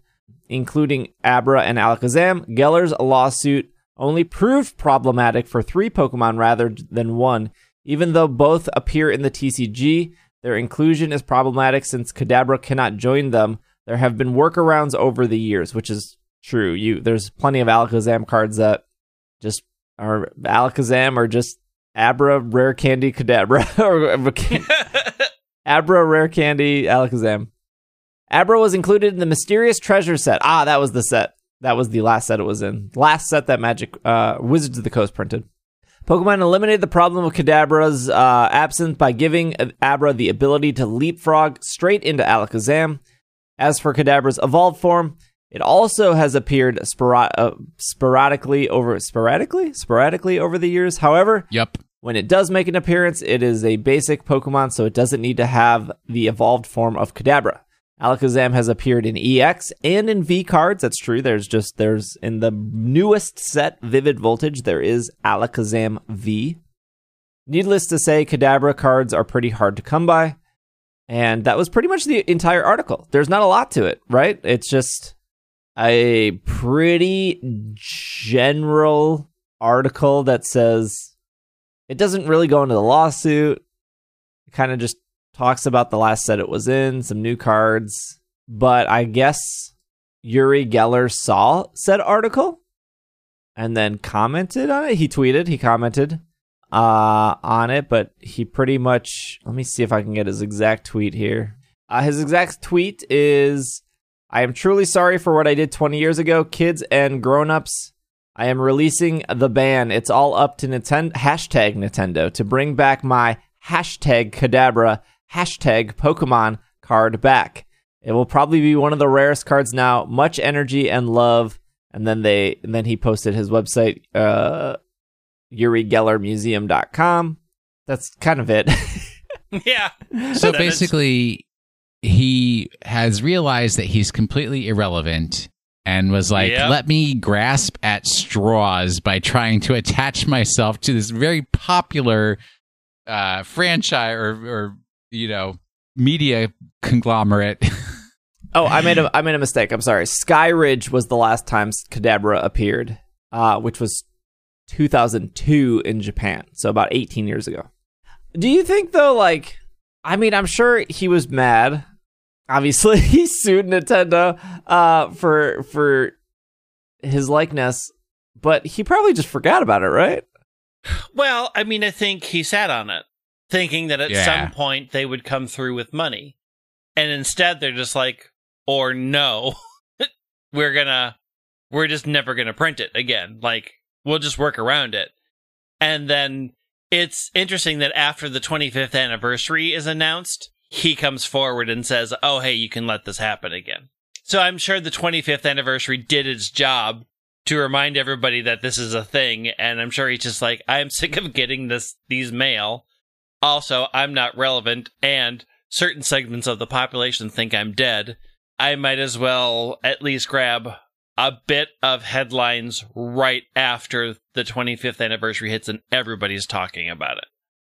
A: including Abra and Alakazam, Geller's lawsuit only proved problematic for three Pokemon rather than one. Even though both appear in the TCG, their inclusion is problematic since Kadabra cannot join them. There have been workarounds over the years, which is true. You there's plenty of Alakazam cards that just are Alakazam or just Abra Rare Candy Kadabra or Abra Rare Candy Alakazam. Abra was included in the Mysterious Treasure set. Ah, that was the set. That was the last set it was in. Last set that Magic uh, Wizards of the Coast printed. Pokemon eliminated the problem of Kadabra's uh, absence by giving Abra the ability to leapfrog straight into Alakazam. As for Kadabra's evolved form, it also has appeared uh, sporadically over sporadically sporadically over the years. However,
C: Yep.
A: when it does make an appearance, it is a basic Pokemon, so it doesn't need to have the evolved form of Kadabra. Alakazam has appeared in EX and in V cards. That's true. There's just there's in the newest set, Vivid Voltage, there is Alakazam V. Needless to say, Kadabra cards are pretty hard to come by. And that was pretty much the entire article. There's not a lot to it, right? It's just a pretty general article that says it doesn't really go into the lawsuit. It kind of just talks about the last set it was in, some new cards. But I guess Uri Geller saw said article and then commented on it. He tweeted, he commented uh, on it, but he pretty much. Let me see if I can get his exact tweet here. Uh, his exact tweet is I am truly sorry for what I did 20 years ago, kids and grown-ups. I am releasing the ban. It's all up to Nintendo hashtag Nintendo to bring back my hashtag Kadabra hashtag Pokemon card back. It will probably be one of the rarest cards now. Much energy and love. And then they and then he posted his website, uh UriGellerMuseum.com. That's kind of it.
B: yeah.
C: So
B: That is-
C: basically, he has realized that he's completely irrelevant and was like,
B: Yep.
C: let me grasp at straws by trying to attach myself to this very popular uh, franchise or, or, you know, media conglomerate.
A: Oh, I made a I made a mistake. I'm sorry. Skyridge was the last time Kadabra appeared, uh, which was 2002 in Japan, so about 18 years ago. Do you think though, like, I mean, I'm sure he was mad. Obviously, he sued Nintendo uh, for for his likeness, but he probably just forgot about it, right?
B: Well, I mean, I think he sat on it. thinking that at
C: Yeah.
B: some point they would come through with money. And instead they're just like, or no, we're gonna, we're just never gonna print it again. Like, we'll just work around it. And then it's interesting that after the 25th anniversary is announced, he comes forward and says, oh, hey, you can let this happen again. So I'm sure the 25th anniversary did its job to remind everybody that this is a thing. And I'm sure he's just like, I'm sick of getting this, these mail. Also, I'm not relevant and certain segments of the population think I'm dead. I might as well at least grab a bit of headlines right after the 25th anniversary hits and everybody's talking about it.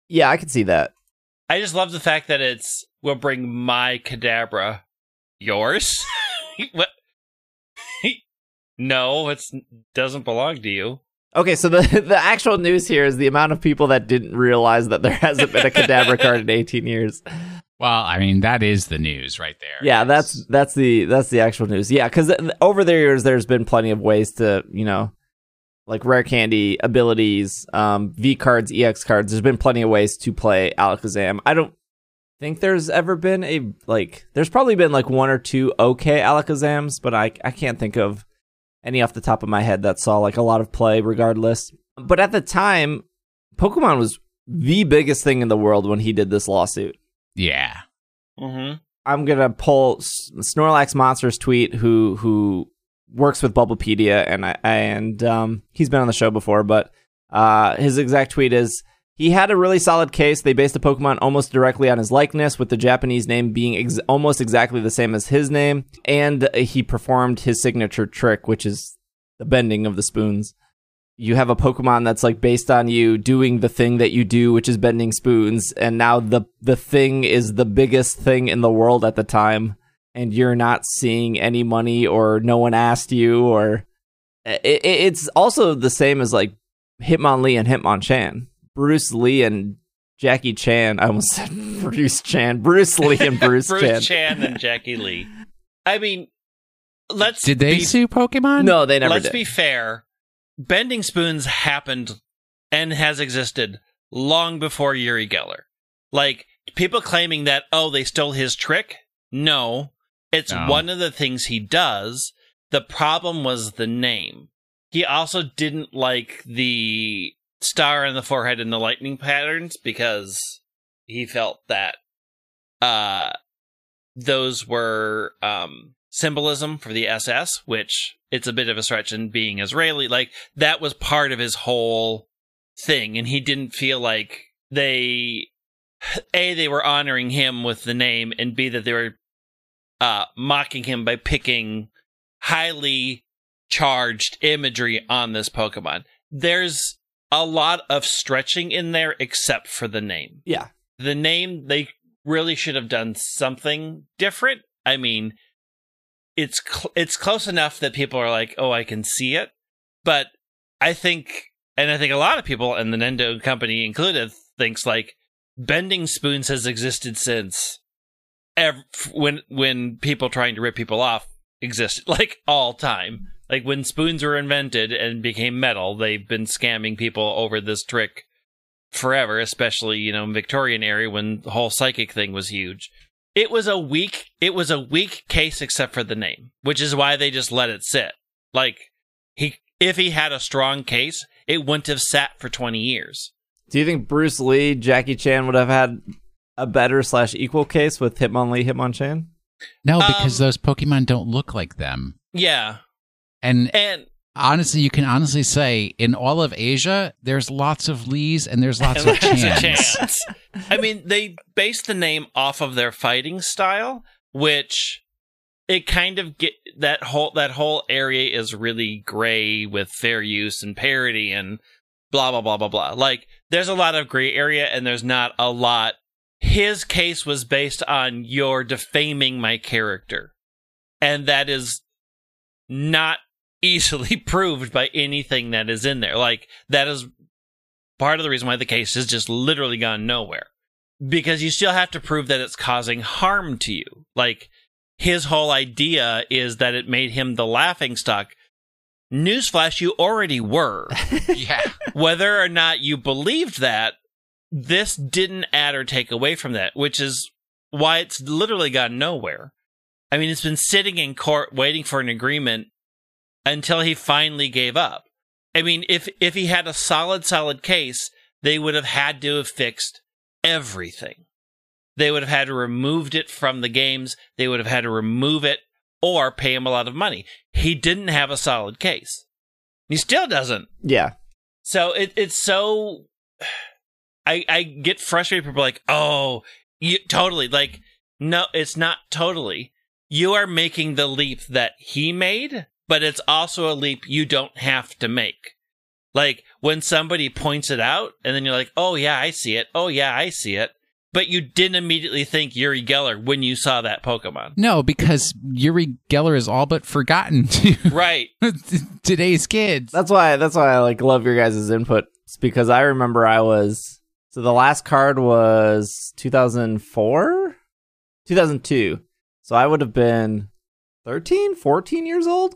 A: Yeah, I can see that.
B: I just love the fact that it's we'll bring my kadabra yours. what? no, it doesn't belong to you.
A: Okay, so the the actual news here is the amount of people that didn't realize that there hasn't been a Kadabra card in 18 years.
C: Well, I mean, that is the news right there.
A: Yeah, that's that's the that's the actual news. Yeah, because over the years there's been plenty of ways to you know, like rare candy abilities, um, V cards, EX cards. There's been plenty of ways to play Alakazam. I don't think there's ever been a like. There's probably been like one or two okay Alakazams, but I I can't think of any off the top of my head that saw like a lot of play. Regardless, but at the time, Pokemon was the biggest thing in the world when he did this lawsuit.
C: yeah.
B: Mm-hmm.
A: I'm gonna pull Snorlax Monsters tweet who who works with Bulbapedia and I and um he's been on the show before, but uh his exact tweet is he had a really solid case. They based the Pokemon almost directly on his likeness, with the Japanese name being ex- almost exactly the same as his name, and he performed his signature trick, which is the bending of the spoons. You have a Pokemon that's like based on you doing the thing that you do, which is bending spoons, and now the the thing is the biggest thing in the world at the time, and you're not seeing any money, or no one asked you, or it, it- it's also the same as like Hitmonlee and Hitmonchan. Bruce Lee and Jackie Chan. I almost said Bruce Chan. Bruce Lee and Bruce,
B: Bruce
A: Chan.
B: Chan and Jackie Lee. I mean, let's
C: Did they
B: be,
C: sue Pokemon?
A: No, they never
B: let's
A: did.
B: be fair. Bending spoons happened and has existed long before Uri Geller. Like people claiming that oh they stole his trick. No, it's
C: No.
B: one of the things he does. The problem was the name. He also didn't like the star on the forehead and the lightning patterns because he felt that uh those were um symbolism for the SS, which it's a bit of a stretch in being Israeli. Like that was part of his whole thing, and he didn't feel like they a they were honoring him with the name, and b that they were uh, mocking him by picking highly charged imagery on this Pokemon. There's a lot of stretching in there, except for the name
A: yeah.
B: the name they really should have done something different. I mean, it's cl- it's close enough that people are like, "Oh, I can see it." But I think and I think a lot of people and the Nendo company included thinks like bending spoons has existed since ev- when when people trying to rip people off existed like all time. Like when spoons were invented and became metal, they've been scamming people over this trick forever, especially, you know, Victorian era when the whole psychic thing was huge. It was a weak it was a weak case except for the name, which is why they just let it sit. Like he if he had a strong case, it wouldn't have sat for 20 years.
A: Do you think Bruce Lee, Jackie Chan would have had a better slash equal case with Hitmonlee, Hitmonchan?
C: No, because
B: Um,
C: those Pokemon don't look like them.
B: Yeah.
C: And
B: And
C: honestly, you can honestly say in all of Asia, there's lots of Lees and there's lots of Chans.
B: I mean, they base the name off of their fighting style, which it kind of get that whole that whole area is really gray with fair use and parody and blah blah blah blah blah. Like there's a lot of gray area and there's not a lot. His case was based on you're defaming my character, and that is not easily proved by anything that is in there. Like that is part of the reason why the case has just literally gone nowhere. Because you still have to prove that it's causing harm to you. Like his whole idea is that it made him the laughing stock. Newsflash, you already were.
C: yeah.
B: Whether or not you believed that this didn't add or take away from that, which is why it's literally gone nowhere. I mean, it's been sitting in court waiting for an agreement until he finally gave up. I mean, if if he had a solid, solid case, they would have had to have fixed everything. They would have had to removed it from the games. They would have had to remove it or pay him a lot of money. He didn't have a solid case. He still doesn't.
A: Yeah.
B: So it it's so I I get frustrated people are like, "Oh, you totally like no, it's not totally. You are making the leap that he made, but it's also a leap you don't have to make." Like when somebody points it out and then you're like, "Oh yeah, I see it. Oh yeah, I see it." But you didn't immediately think Uri Geller when you saw that Pokemon.
C: No, because Uri Geller is all but forgotten to
B: Right.
C: today's kids.
A: That's why that's why I like love your guys' input. It's because I remember I was so the last card was 2004 2002 so i would have been 13 14 years old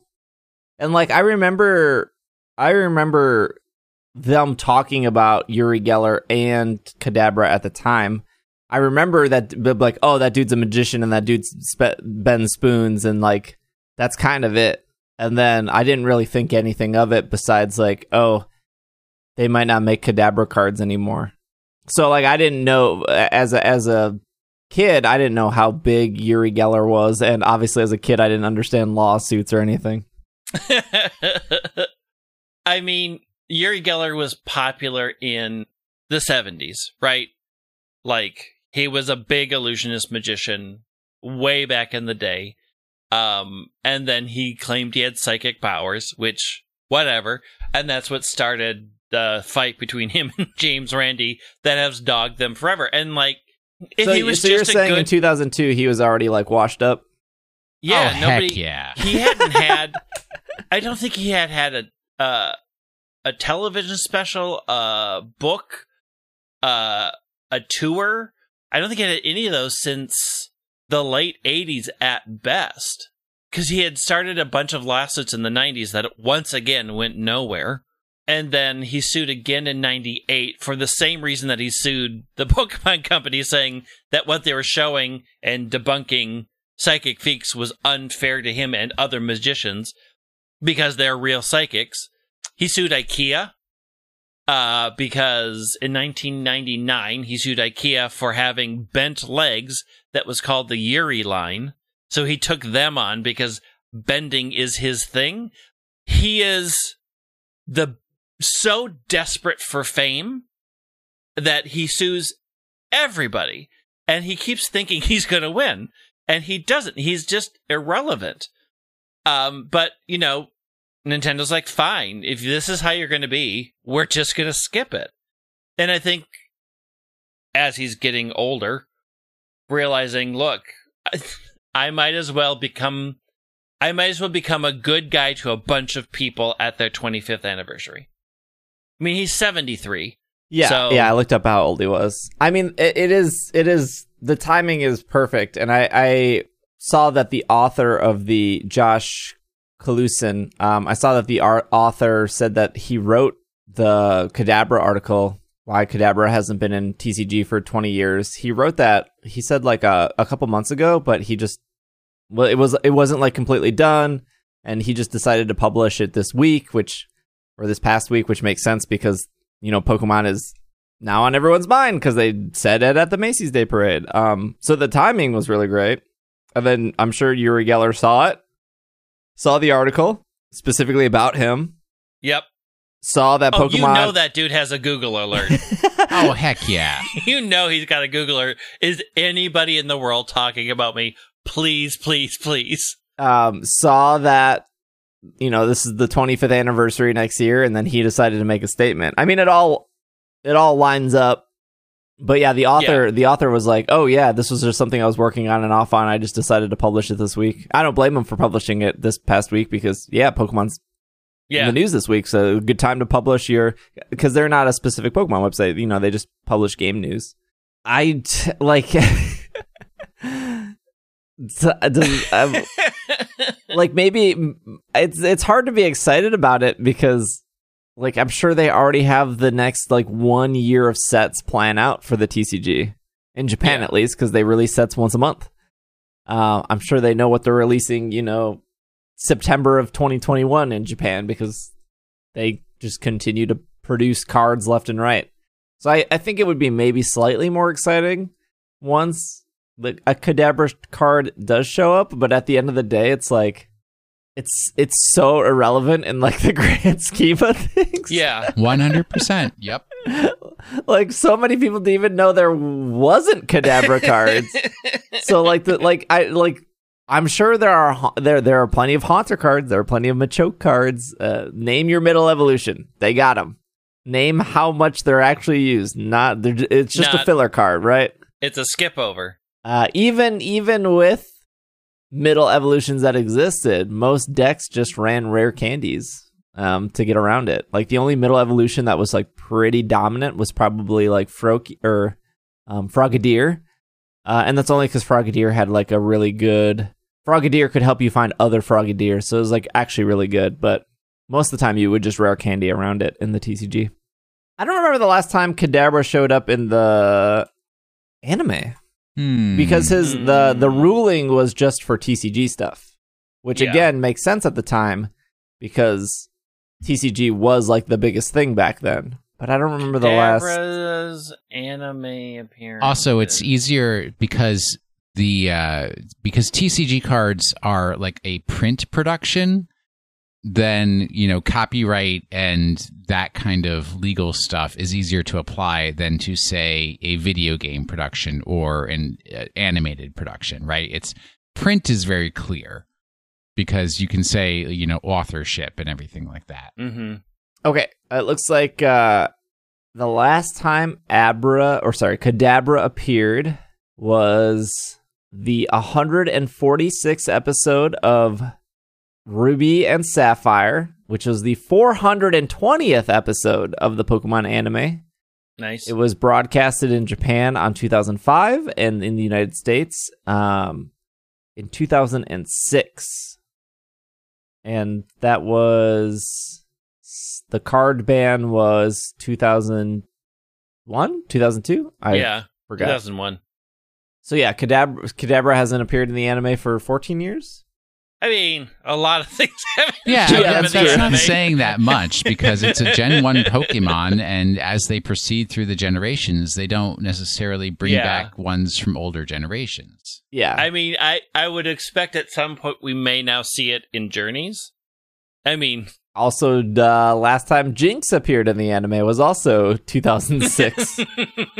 A: and like i remember i remember them talking about uri geller and kadabra at the time i remember that like oh that dude's a magician and that dude's spe- ben spoons and like that's kind of it and then i didn't really think anything of it besides like oh they might not make Kadabra cards anymore. So like I didn't know as a as a kid, I didn't know how big Uri Geller was, and obviously as a kid, I didn't understand lawsuits or anything.
B: I mean, Uri Geller was popular in the 70s, right? Like, he was a big illusionist magician way back in the day. Um, and then he claimed he had psychic powers, which, whatever. And that's what started the fight between him and James Randi that has dogged them forever. And, like, if
A: so
B: he was
A: so you're saying in 2002 he was already like washed up?
B: Yeah,
C: oh,
B: nobody.
C: heck yeah.
B: he hadn't had i don't think he had had a uh, a television special a book uh, a tour i don't think he had any of those since the late 80s at best because he had started a bunch of lawsuits in the 90s that once again went nowhere and then he sued again in 98 for the same reason that he sued the pokemon company saying that what they were showing and debunking psychic feats was unfair to him and other magicians because they're real psychics. He sued IKEA uh, because in 1999 he sued IKEA for having bent legs that was called the Yuri line. So he took them on because bending is his thing. He is the so desperate for fame that he sues everybody and he keeps thinking he's going to win and he doesn't. He's just irrelevant. Um, but you know, Nintendo's like, fine, if this is how you're going to be, we're just going to skip it. And I think as he's getting older, realizing, look, I might as well become, I might as well become a good guy to a bunch of people at their 25th anniversary. I mean, he's 73.
A: Yeah,
B: So-
A: yeah. I looked up how old he was. I mean, it, it is it is the timing is perfect, and I I saw that the author of the Josh Coulson, um, I saw that the author said that he wrote the Kadabra article. Why Kadabra hasn't been in TCG for 20 years. He wrote that. He said like a, a couple months ago, but he just well, it was it wasn't like completely done, and he just decided to publish it this week, which or this past week, which makes sense because you know Pokemon is now on everyone's mind because they said it at the Macy's Day Parade. Um, so the timing was really great, and then I'm sure Uri Geller saw it, saw the article specifically about him,
B: Yep.
A: saw that
B: Oh,
A: Pokemon.
B: you know that dude has a Google alert.
C: Oh, heck yeah.
B: you know he's got a Google alert. Is anybody in the world talking about me? Please, please, please.
A: um, saw that you know this is the 25th anniversary next year, and then he decided to make a statement. I mean, it all it all lines up. But yeah, the author the author was like, "Oh yeah, this was just something I was working on and off on. I just decided to publish it this week. I don't blame him for publishing it this past week because yeah, Pokemon's in
B: Yeah.
A: the news this week, so good time to publish your because they're not a specific Pokemon website. You know, they just publish game news. I t- like. does- um, like maybe it's it's hard to be excited about it because like I'm sure they already have the next like one year of sets plan out for the TCG in Japan
B: Yeah.
A: at least because they release sets once a month. Uh, I'm sure they know what they're releasing. You know, September of 2021 in Japan because they just continue to produce cards left and right. So I, I think it would be maybe slightly more exciting once the, a Kadabra card does show up, but at the end of the day, it's like it's it's so irrelevant in like the grand scheme of things.
B: Yeah.
C: 100%. Yep.
A: like so many people didn't even know there wasn't Kadabra cards. so like the like I like I'm sure there are there there are plenty of Haunter cards. There are plenty of Machoke cards. Uh, name your middle evolution. They got them. Name how much they're actually used. Not they're, it's just a filler card, right?
B: It's a skip over.
A: Uh, even even with middle evolutions that existed, most decks just ran rare candies um, to get around it. Like the only middle evolution that was like pretty dominant was probably like Froak or um, Frogadier, uh, and that's only because Frogadier had like a really good Frogadier could help you find other Frogadier, so it was like actually really good. But most of the time, you would just rare candy around it in the TCG. I don't remember the last time Kadabra showed up in the anime
C: Hmm.
A: because his the the
B: Mm.
A: ruling was just for TCG stuff, which
B: Yeah.
A: again makes sense at the time because TCG was like the biggest thing back then. But I don't remember the last.
B: Anime appearance.
C: Also, it's easier because the uh, because TCG cards are like a print production, then you know copyright and that kind of legal stuff is easier to apply than to say a video game production or an uh, animated production. Right? It's print is very clear because you can say you know authorship and everything like that.
B: mm-hmm.
A: Okay, it looks like uh, the last time Abra or sorry kadabra appeared was the 146th episode of Ruby and Sapphire, which was the 420th episode of the Pokemon anime.
B: Nice.
A: It was broadcasted in Japan on 2005 and in the United States um, in 2006. And that was the card ban was 2001, 2002. I
B: yeah.
A: forgot.
B: 2001.
A: So yeah, Kadabra, Kadabra hasn't appeared in the anime for 14 years.
B: I mean, a lot of things haven't
C: Yeah,
A: Yeah,
C: that's, that's not saying that much because it's a Gen 1 Pokemon, and as they proceed through the generations, they don't necessarily bring
B: Yeah.
C: back ones from older generations.
A: Yeah,
B: I mean, I, I would expect at some point we may now see it in Journeys. I mean,
A: also the last time Jynx appeared in the anime was also 2006.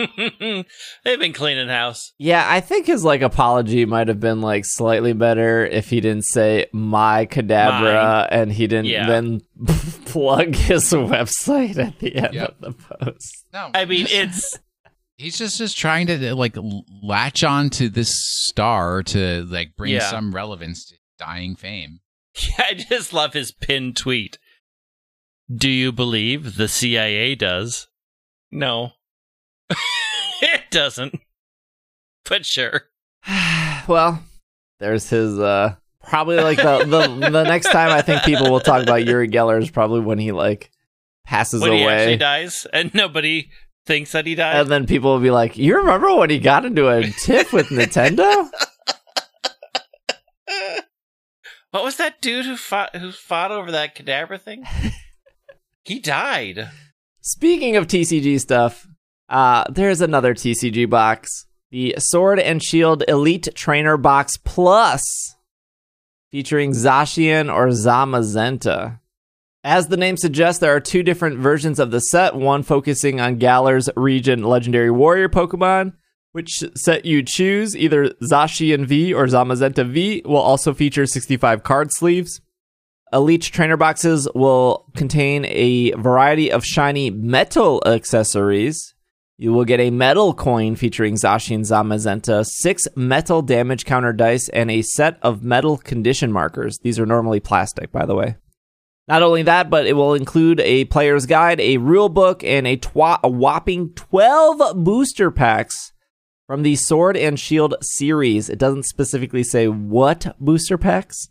B: they've been cleaning house.
A: Yeah, I think his like apology might have been like slightly better if he didn't say my Kadabra and he didn't
B: Yeah.
A: then plug his website at the end
C: Yep.
A: of the post.
C: No,
B: I mean, it's
C: he's just just trying to like latch on to this star to like bring
B: Yeah.
C: some relevance to dying fame.
B: Yeah, I just love his pinned tweet. Do you believe the CIA does? No. it doesn't. But sure.
A: well, there's his uh probably like the, the the next time I think people will talk about Uri Geller is probably when he like passes
B: When he actually dies and nobody thinks that he died.
A: and then people will be like, "You remember when he got into a tiff with Nintendo?"
B: what was that dude who fought who fought over that cadaver thing? he died.
A: Speaking of TCG stuff, uh, there's another TCG box. The Sword and Shield Elite Trainer Box Plus, featuring Zacian or Zamazenta. As the name suggests, there are two different versions of the set, one focusing on Galar's region legendary warrior Pokemon. Which set you choose, either Zacian V or Zamazenta V, will also feature 65 card sleeves. Elite trainer boxes will contain a variety of shiny metal accessories. You will get a metal coin featuring Zashi and Zamazenta, six metal damage counter dice, and a set of metal condition markers. These are normally plastic, by the way. Not only that, but it will include a player's guide, a rule book, and a, twa- a whopping 12 booster packs from the Sword and Shield series. It doesn't specifically say what booster packs,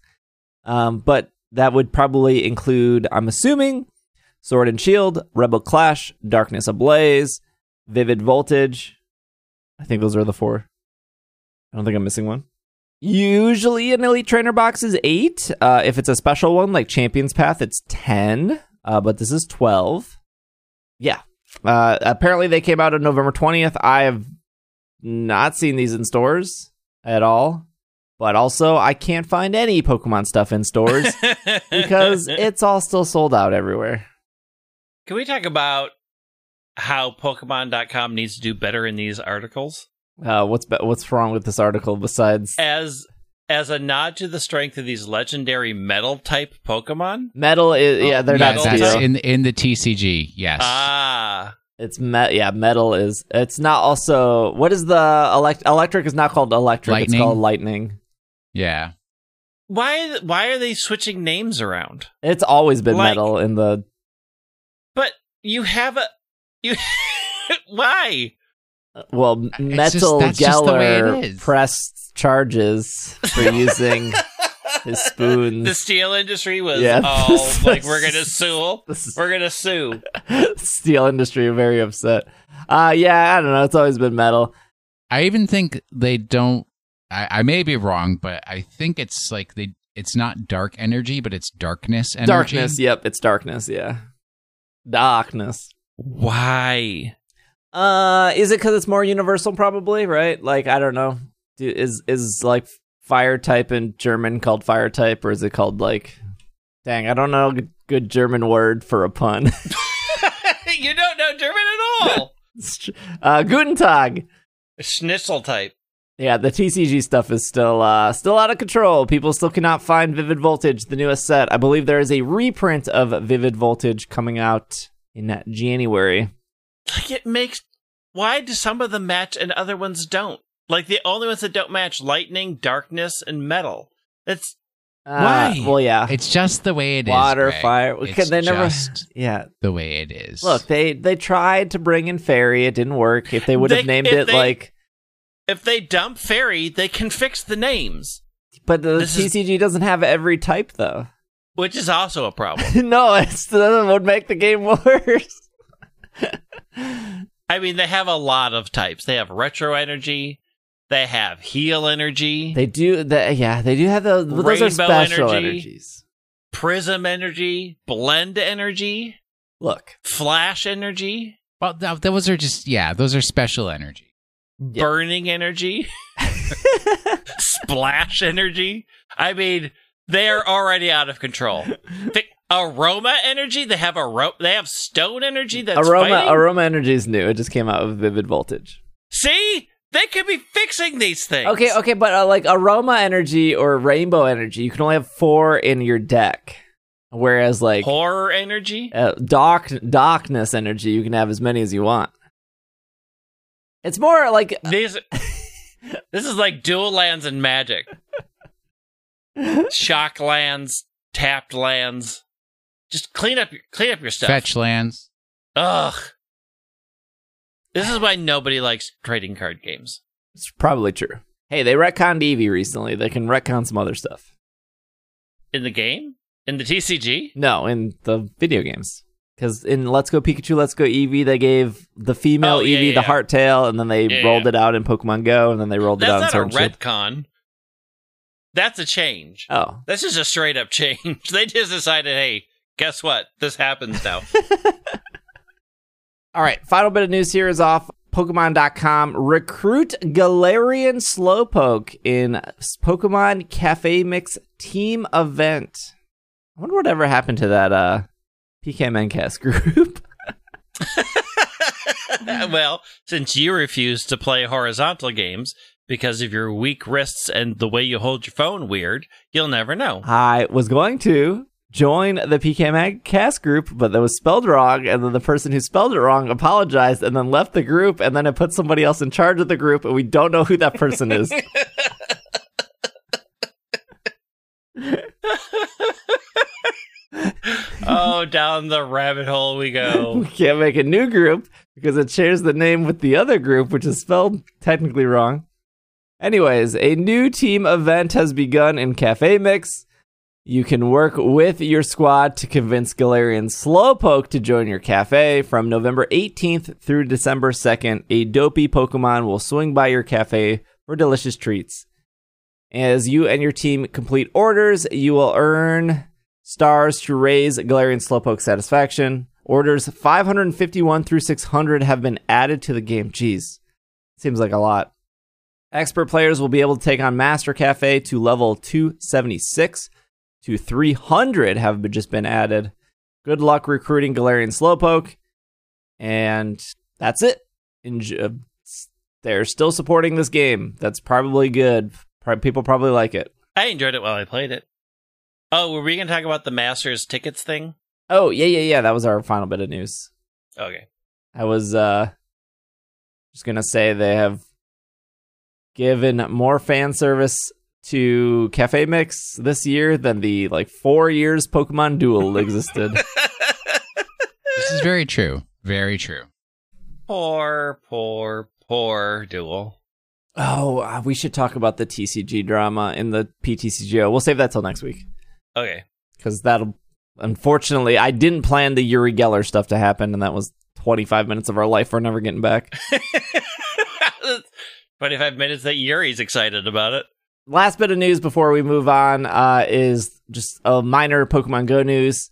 A: um, but that would probably include, I'm assuming, Sword and Shield, Rebel Clash, Darkness Ablaze, Vivid Voltage. I think those are the four. I don't think I'm missing one. Usually an Elite Trainer box is eight. Uh, if it's a special one like Champion's Path, it's 10. Uh, but this is 12. Yeah. Uh, apparently they came out on November 20th. I have not seen these in stores at all. But also, I can't find any Pokemon stuff in stores because it's all still sold out everywhere.
B: Can we talk about how Pokemon.com needs to do better in these articles?
A: Uh, what's be- what's wrong with this article besides
B: As as a nod to the strength of these legendary metal type Pokemon.
A: metal? Is, yeah, they're
B: Yeah,
A: not
C: that's in in the TCG. Yes.
B: Ah,
A: It's me- yeah, metal is. It's not also. What is the elect- electric? Is not called electric.
C: Lightning?
A: It's called lightning.
C: Yeah.
B: why why are they switching names around?
A: It's always been
B: Like-
A: metal in the.
B: But you have a you. why?
A: Well,
C: It's
A: Metal
C: just- that's just the way it
A: Geller pressed charges for using his spoons.
B: The steel industry was
A: Yeah.
B: all like, we're gonna sue. We're gonna sue.
A: steel industry very upset. Uh yeah, I don't know. It's always been metal.
C: I even think they don't. I, I may be wrong, but I think it's like they. It's not dark energy, but it's darkness energy.
A: Darkness. Yep, it's darkness. Yeah, darkness.
B: Why?
A: Uh, is it because it's more universal? Probably, right? Like I don't know. Is is like fire type in German called fire type, or is it called like? Dang, I don't know a good German word for a pun.
B: you don't know German at all.
A: uh, Guten Tag.
B: Schnitzel type.
A: Yeah, the TCG stuff is still uh, still out of control. People still cannot find Vivid Voltage, the newest set. I believe there is a reprint of Vivid Voltage coming out in January.
B: Like it makes. Why do some of them match and other ones don't? Like the only ones that don't match: lightning, darkness, and metal. It's
A: Uh,
B: Why?
A: Well, yeah,
C: It's just the way it is.
A: water,
C: Greg.
A: fire.
C: It's
A: Because they never.
C: just
A: Yeah,
C: the way it is.
A: look, they they tried to bring in fairy. It didn't work. If they would have named it
B: they-
A: like,
B: if they dump fairy, they can fix the names,
A: but the
B: This is-
A: TCG doesn't have every type though.
B: which is also a problem.
A: no, it's that would make the game worse.
B: I mean, they have a lot of types. They have retro energy. They have heal energy,
A: They do that. Yeah, they do have those. Those are special
B: energy.
A: energies.
B: prism energy, blend energy,
A: Look,
B: flash energy,
C: well, those are just yeah, those are special energy.
B: Burning energy, splash energy. I mean, they're already out of control. Think aroma energy. They have a ro- They have stone energy. That's
A: aroma
B: fighting?
A: aroma energy is new. It just came out with Vivid Voltage.
B: See, they could be fixing these things.
A: Okay, okay, but uh, like aroma energy or rainbow energy, you can only have four in your deck. Whereas like
B: Horror energy.
A: uh, dark darkness energy, you can have as many as you want. It's more like uh,
B: These. this is like dual lands and magic. Shock lands, tapped lands. Just clean up, your clean up your stuff.
C: Fetch lands.
B: Ugh. This is why nobody likes trading card games.
A: it's probably true. Hey, they retconned Eevee recently. They can retcon some other stuff.
B: In the game? In the TCG?
A: No, in the video games. Because in Let's Go Pikachu, Let's Go Eevee, they gave the female
B: Oh, yeah,
A: Eevee
B: yeah,
A: the
B: yeah.
A: heart tail, and then they rolled it out in Pokemon Go, and then they rolled it out in
B: That's
A: Sword
B: not a retcon. That's a change.
A: Oh,
B: That's just a straight up change. They just decided, hey, guess what? This happens now.
A: All right, final bit of news here is off Pokemon.com. Recruit Galarian Slowpoke in Pokemon Cafe Mix team event. I wonder whatever happened to that uh, PKMNcast group.
B: well, since you refuse to play horizontal games because of your weak wrists and the way you hold your phone weird, you'll never know.
A: I was going to join the PKMNcast group, but that was spelled wrong, and then the person who spelled it wrong apologized and then left the group, and then it put somebody else in charge of the group, and we don't know who that person is.
B: oh, down the rabbit hole we go.
A: we can't make a new group because it shares the name with the other group, which is spelled technically wrong. Anyways, a new team event has begun in Cafe Mix. You can work with your squad to convince Galarian Slowpoke to join your cafe. From November 18th through December 2nd, a dopey Pokemon will swing by your cafe for delicious treats. As you and your team complete orders, you will earn stars to raise Galarian Slowpoke satisfaction. Orders 551 through 600 have been added to the game. Jeez, seems like a lot. Expert players will be able to take on Master Cafe to level 276 to 300 have just been added. Good luck recruiting Galarian Slowpoke. And that's it. Uh, they're still supporting this game. That's probably good. People probably like it.
B: I enjoyed it while I played it. Oh, were we going to talk about the Masters tickets thing?
A: Oh, yeah, yeah, yeah. That was our final bit of news.
B: Okay.
A: I was uh just gonna say they have given more fan service to Cafe Mix this year than the like four years Pokemon Duel existed.
C: This is very true. Very true.
B: poor, poor, poor duel.
A: oh, uh, we should talk about the TCG drama in the PTCGO. We'll save that till next week
B: Okay.
A: because that'll. Unfortunately, I didn't plan the Uri Geller stuff to happen, and that was 25 minutes of our life we're never getting back.
B: 25 minutes that Uri's excited about it.
A: last bit of news before we move on uh, is just a minor Pokemon Go news.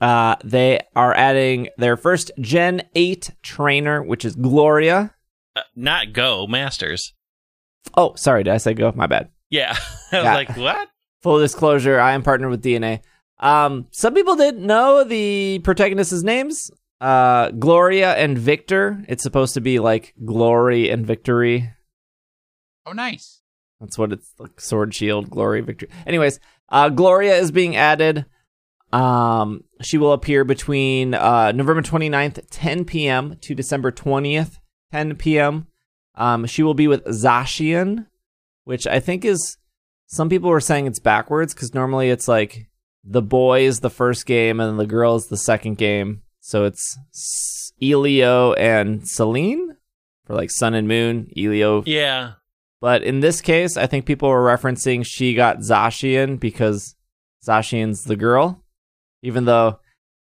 A: Uh, they are adding their first Gen 8 trainer, which is Gloria.
B: Uh, not Go, Masters.
A: Oh, sorry, did I say go? My bad.
B: Yeah. I was
A: Yeah.
B: like, what?
A: Full disclosure, I am partnered with DeNA. Um, some people didn't know the protagonists' names. Uh, Gloria and Victor. It's supposed to be like glory and victory.
C: Oh, nice.
A: That's what it's like sword shield, glory, victory. Anyways, uh Gloria is being added. Um she will appear between uh November 29th, 10 p.m. to December 20th, 10 p.m. Um she will be with Zacian, which I think is some people were saying it's backwards because normally it's like the boy is the first game and the girl is the second game. So it's Elio and Selene for like Sun and Moon, Elio
B: Yeah.
A: but in this case, I think people were referencing she got Zacian because Zacian's the girl, even though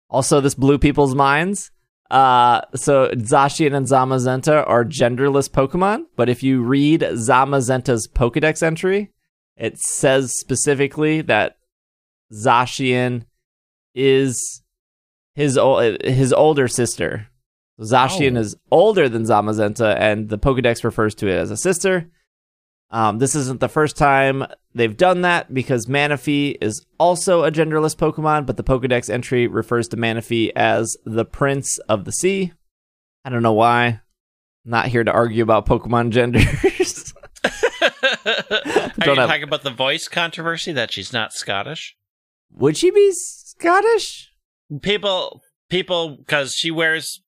A: also this blew people's minds. Uh, so Zacian and Zamazenta are genderless Pokemon, but if you read Zamazenta's Pokedex entry, it says specifically that Zacian is his his older sister. Zacian
C: Oh.
A: is older than Zamazenta, and the Pokedex refers to it as a sister. Um, this isn't the first time they've done that because Manaphy is also a genderless Pokemon, but the Pokedex entry refers to Manaphy as the Prince of the Sea. I don't know why. I'm not here to argue about Pokemon genders.
B: Are you
A: have-
B: talking about the voice controversy that she's not Scottish?
A: Would she be Scottish?
B: People, people, because she wears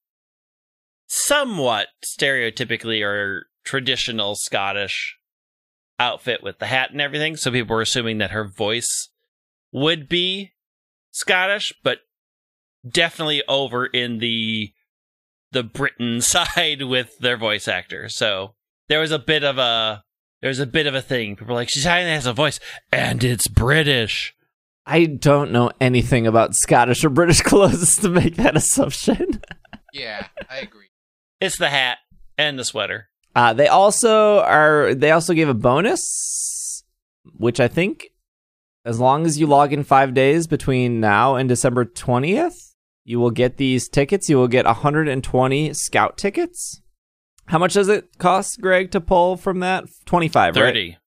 B: somewhat stereotypically or traditional Scottish outfit with the hat and everything. So people were assuming that her voice would be Scottish, but definitely over in the the Britain side with their voice actor. So there was a bit of a there's a bit of a thing. People were like, she finally has a voice, and it's British.
A: I don't know anything about Scottish or British clothes to make that assumption.
C: Yeah, I agree.
B: It's the hat and the sweater.
A: Uh, they also are. They also gave a bonus, which I think, as long as you log in five days between now and December twentieth, you will get these tickets. You will get 120 scout tickets. How much does it cost, Greg, to pull from that? 25, right?
B: 30.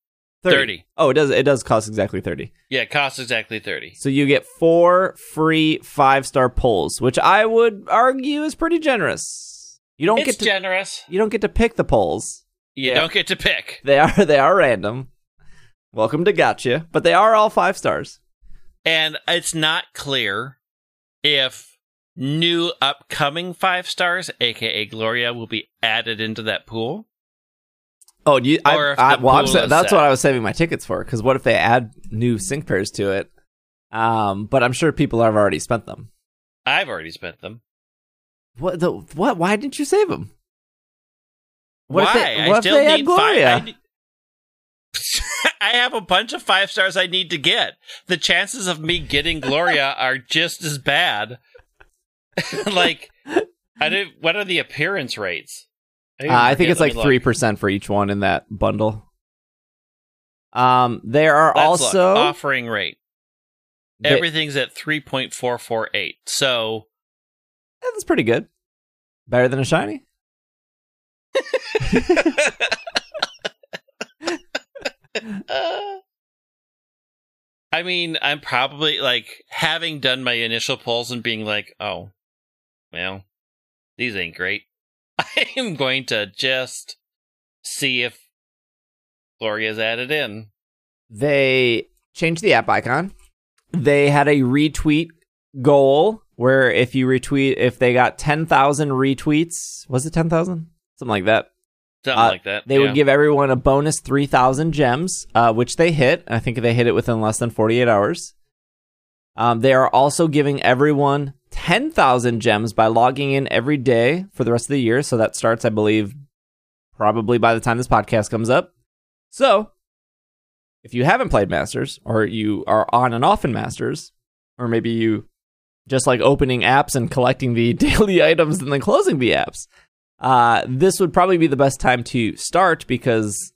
B: 30.
A: Oh, it does. It does cost exactly 30.
B: Yeah, it costs exactly 30.
A: So you get four free five star pulls, which I would argue is pretty generous. You don't
B: It's
A: get to
B: generous.
A: you don't get to pick the polls.
B: You
A: Yeah.
B: don't get to pick.
A: They are they are random. Welcome to Gacha, but they are all five stars.
B: And it's not clear if new upcoming five stars, aka Gloria, will be added into that pool.
A: Oh, you, I, I, well, sa- that's
B: set.
A: what I was saving my tickets for. Because what if they add new sync pairs to it? Um, but I'm sure people have already spent them.
B: I've already spent them.
A: What the what? Why didn't you save them? What
B: Why?
A: if they,
B: I
A: what if
B: still
A: they add
B: need
A: Gloria?
B: five. I, I have a bunch of five stars I need to get. The chances of me getting Gloria are just as bad. like, I did, what are the appearance rates?
A: Uh, I think it's like three percent for each one in that bundle. Um, there are also
B: look. offering rate.
A: They-
B: Everything's at three point four four eight. So
A: that's pretty good. Better than a shiny.
B: Uh, I mean, I'm probably like having done my initial polls and being like, oh, well, these ain't great. I am going to just see if Gloria's added in.
A: They changed the app icon. They had a retweet goal where if you retweet, if they got ten thousand retweets, was it ten thousand? Something like that.
B: Something
A: Uh,
B: like that.
A: They
B: yeah.
A: would give everyone a bonus 3,000 gems, uh, which they hit. I think they hit it within less than 48 hours. Um, they are also giving everyone 10,000 gems by logging in every day for the rest of the year. So that starts, I believe, probably by the time this podcast comes up. So if you haven't played Masters, or you are on and off in Masters, or maybe you just like opening apps and collecting the daily items and then closing the apps, uh, this would probably be the best time to start because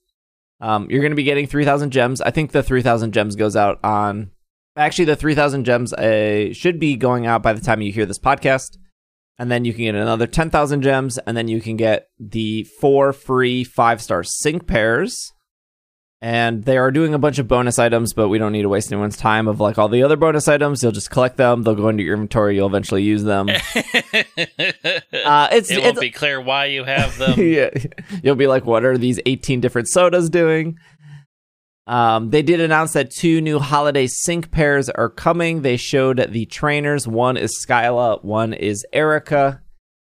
A: um, you're going to be getting 3,000 gems. I think the 3,000 gems goes out on. Actually, the 3,000 gems uh, should be going out by the time you hear this podcast. And then you can get another 10,000 gems. And then you can get the four free five star sync pairs. And they are doing a bunch of bonus items, but we don't need to waste anyone's time of like all the other bonus items. You'll just collect them. They'll go into your inventory. You'll eventually use them. Uh, it's,
B: it won't be clear why you have them.
A: yeah, you'll be like, what are these 18 different sodas doing? Um, they did announce that two new holiday sync pairs are coming. They showed the trainers. One is Skyla, one is Erica.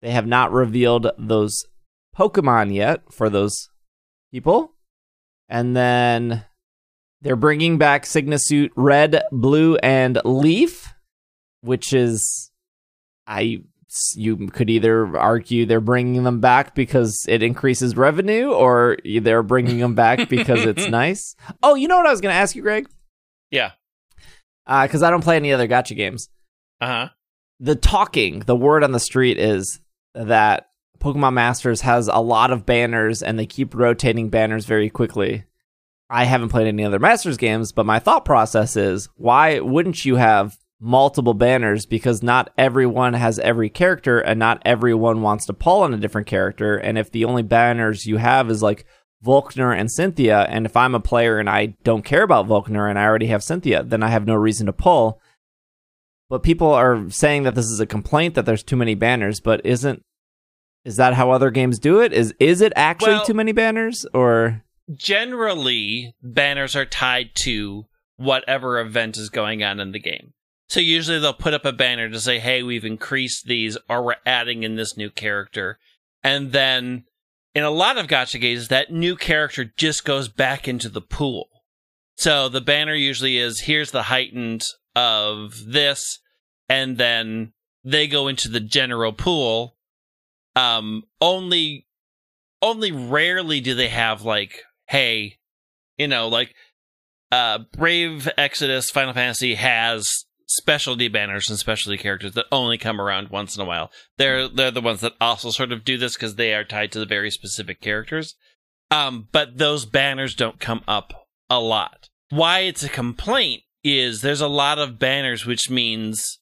A: They have not revealed those Pokemon yet for those people. And then they're bringing back Suit Red, Blue, and Leaf, which is I you could either argue they're bringing them back because it increases revenue or they're bringing them back because it's nice. Oh, you know what I was going to ask you, Greg?
B: Yeah.
A: Because I don't play any other gacha games.
B: Uh huh.
A: The talking, the word on the street is that Pokemon Masters has a lot of banners and they keep rotating banners very quickly. I haven't played any other Masters games, but my thought process is why wouldn't you have multiple banners because not everyone has every character and not everyone wants to pull on a different character. And if the only banners you have is like Volkner and Cynthia, and if I'm a player and I don't care about Volkner and I already have Cynthia, then I have no reason to pull. But people are saying that this is a complaint that there's too many banners, but isn't is that how other games do it? Is is it actually
B: Well-
A: too many banners or
B: Generally, banners are tied to whatever event is going on in the game. So usually they'll put up a banner to say, hey, we've increased these or we're adding in this new character. And then in a lot of gacha games, that new character just goes back into the pool. So the banner usually is here's the heightened of this, and then they go into the general pool. Um, only, only rarely do they have like, hey, you know, like, uh, Brave Exvius Final Fantasy has specialty banners and specialty characters that only come around once in a while. They're they're the ones that also sort of do this because they are tied to the very specific characters. Um, but those banners don't come up a lot. Why it's a complaint is there's a lot of banners, which means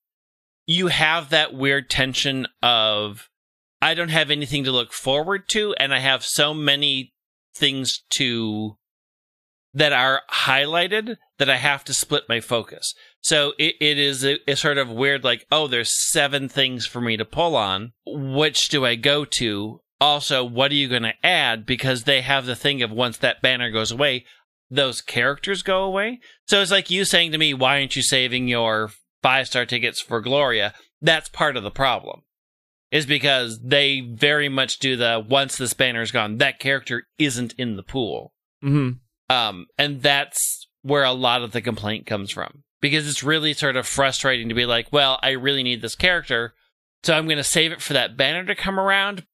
B: you have that weird tension of I don't have anything to look forward to, and I have so many things to that are highlighted that I have to split my focus. So it, it is a, a sort of weird, like, oh, there's seven things for me to pull on. Which do I go to? Also, what are you going to add? Because they have the thing of once that banner goes away, those characters go away. So it's like you saying to me, why aren't you saving your five star tickets for Gloria? That's part of the problem. Is because they very much do the once this banner is gone, that character isn't in the pool.
A: Mhm.
B: Um, and that's where a lot of the complaint comes from because it's really sort of frustrating to be like, well, I really need this character, so I'm going to save it for that banner to come around.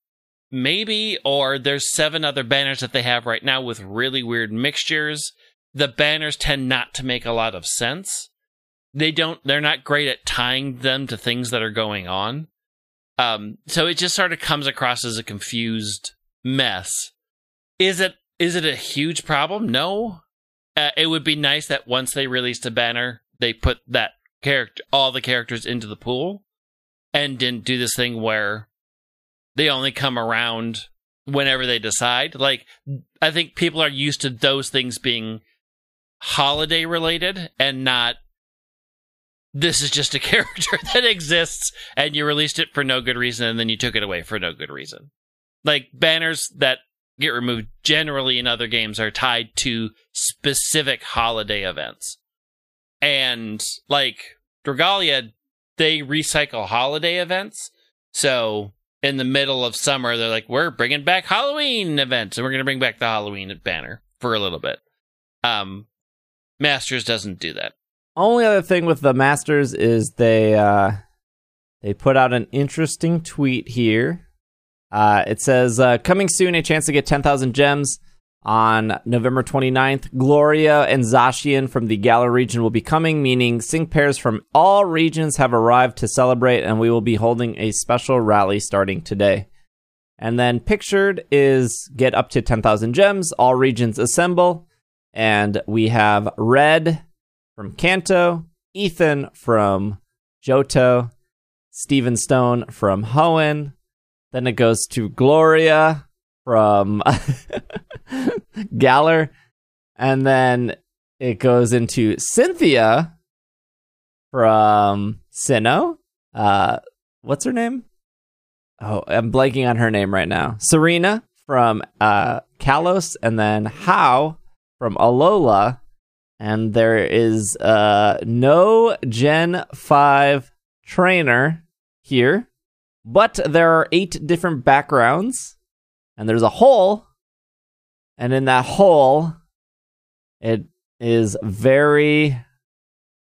B: Maybe, or there's seven other banners that they have right now with really weird mixtures. the banners tend not to make a lot of sense. They don't. They're not great at tying them to things that are going on. Um, so it just sort of comes across as a confused mess. Is it? Is it a huge problem? No. Uh, it would be nice that once they released a banner, they put that character, all the characters into the pool, and didn't do this thing where they only come around whenever they decide. Like, I think people are used to those things being holiday related and not this is just a character that exists and you released it for no good reason and then you took it away for no good reason. Like banners that get removed generally in other games are tied to specific holiday events. And like Dragalia, they recycle holiday events. So in the middle of summer, they're like, we're bringing back Halloween events and we're going to bring back the Halloween banner for a little bit. Um, Masters doesn't do that.
A: Only other thing with the Masters is they uh, they put out an interesting tweet here. Uh, it says, uh, coming soon, a chance to get 10,000 gems on November 29th. Gloria and Zacian from the Galar region will be coming, meaning sync pairs from all regions have arrived to celebrate, and we will be holding a special rally starting today. And then pictured is get up to 10,000 gems, all regions assemble, and we have Red from Kanto, Ethan from Johto, Steven Stone from Hoenn. Then it goes to Gloria from Galar. And then it goes into Cynthia from Sinnoh. Uh, what's her name? Oh, I'm blanking on her name right now. Serena from uh, Kalos, and then Hau from Alola. And there is uh, no Gen 5 trainer here, but there are eight different backgrounds, and there's a hole. And in that hole, it is very.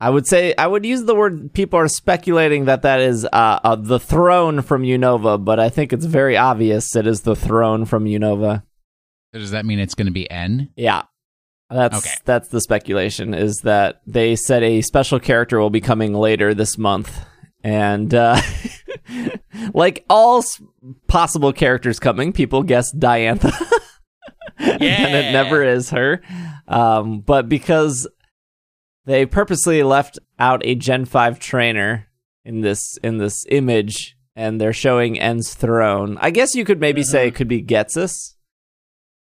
A: I would say I would use the word. People are speculating that that is uh, uh, the throne from Unova, but I think it's very obvious it is the throne from Unova.
C: Does that mean it's going to be N?
A: Yeah. That's
C: Okay.
A: that's the speculation is that they said a special character will be coming later this month, and uh, like all possible characters coming, people guess Diantha, and it never is her. Um, but because they purposely left out a Gen Five trainer in this in this image, and they're showing N's throne, I guess you could maybe say it could be Ghetsis.